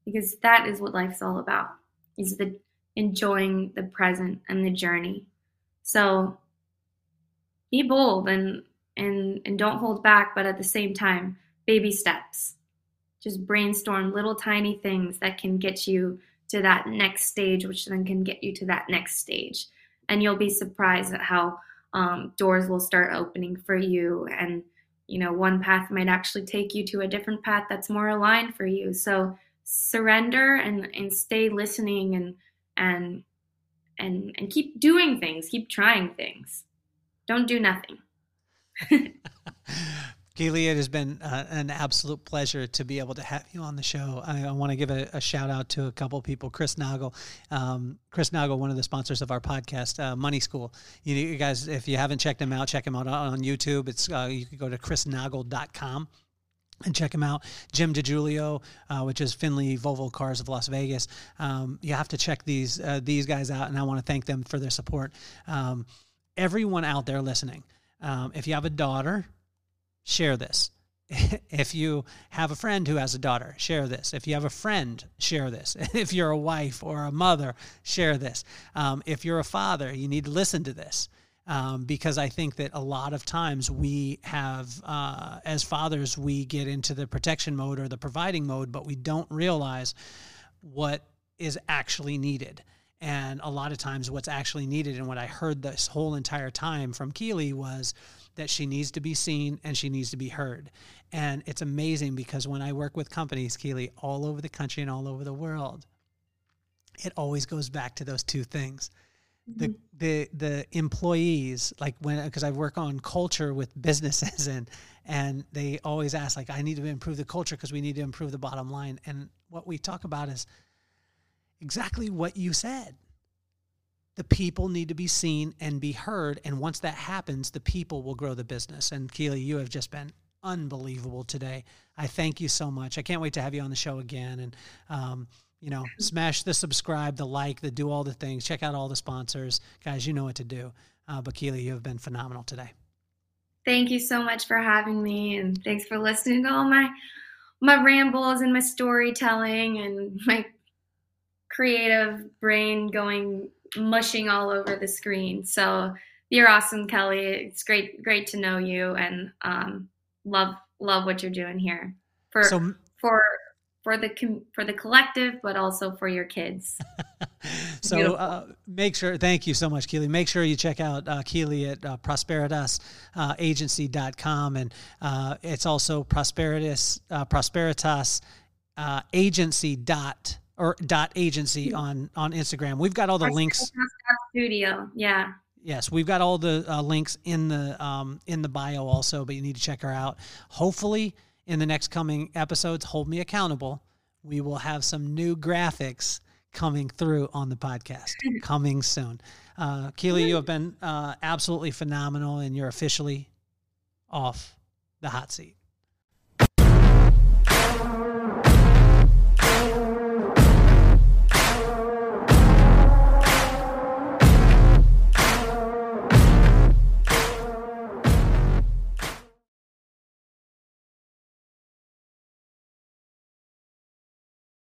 Because that is what life's all about. Is the enjoying the present and the journey. So be bold and and and don't hold back, but at the same time, baby steps. Just brainstorm little tiny things that can get you to that next stage, which then can get you to that next stage. And you'll be surprised at how um, doors will start opening for you. And, you know, one path might actually take you to a different path that's more aligned for you. So surrender and, and stay listening and and and and keep doing things, keep trying things. Don't do nothing. It has been uh, an absolute pleasure to be able to have you on the show. I, I want to give a, a, shout out to a couple people. Chris Naugle, um, Chris Naugle, one of the sponsors of our podcast, uh, Money School. You, you, guys, if you haven't checked him out, check him out on, on YouTube. It's uh, you can go to chrisnaugle.com and check him out. Jim DiGiulio, uh, which is Findlay Volvo Cars of Las Vegas. Um, you have to check these uh, these guys out, and I want to thank them for their support. Um, everyone out there listening, um, if you have a daughter, share this. if you have a friend who has a daughter, share this. If you have a friend, share this. If you're a wife or a mother, share this. Um, if you're a father, you need to listen to this um, because I think that a lot of times we have, uh, as fathers, we get into the protection mode or the providing mode, but we don't realize what is actually needed. And a lot of times, what's actually needed, and what I heard this whole entire time from Keely was that she needs to be seen and she needs to be heard. And it's amazing because when I work with companies, Keely, all over the country and all over the world, it always goes back to those two things the mm-hmm. the the employees like when because I work on culture with businesses and and they always ask like I need to improve the culture because we need to improve the bottom line and what we talk about is exactly what you said the people need to be seen and be heard and once that happens the people will grow the business and Keely you have just been unbelievable today I thank you so much I can't wait to have you on the show again and um, you know, smash the subscribe, the like, the do all the things. Check out all the sponsors, guys. You know what to do. Uh, Bakila, you have been phenomenal today. Thank you so much for having me, and thanks for listening to all my my rambles and my storytelling and my creative brain going mushing all over the screen. So you're awesome, Kelly. It's great great to know you, and um, love love what you're doing here for so, for for the for the collective, but also for your kids. so uh, make sure. Thank you so much, Keely. Make sure you check out uh, Keely at uh, prosperitasagency.com, uh, and uh, it's also prosperitas uh, prosperitas uh, agency dot or dot agency on on Instagram. We've got all the links. Studio, yeah. Yes, we've got all the uh, links in the um, in the bio also, but you need to check her out. Hopefully, in the next coming episodes, hold me accountable. We will have some new graphics coming through on the podcast coming soon. Uh, Keely, you have been uh, absolutely phenomenal, and you're officially off the hot seat.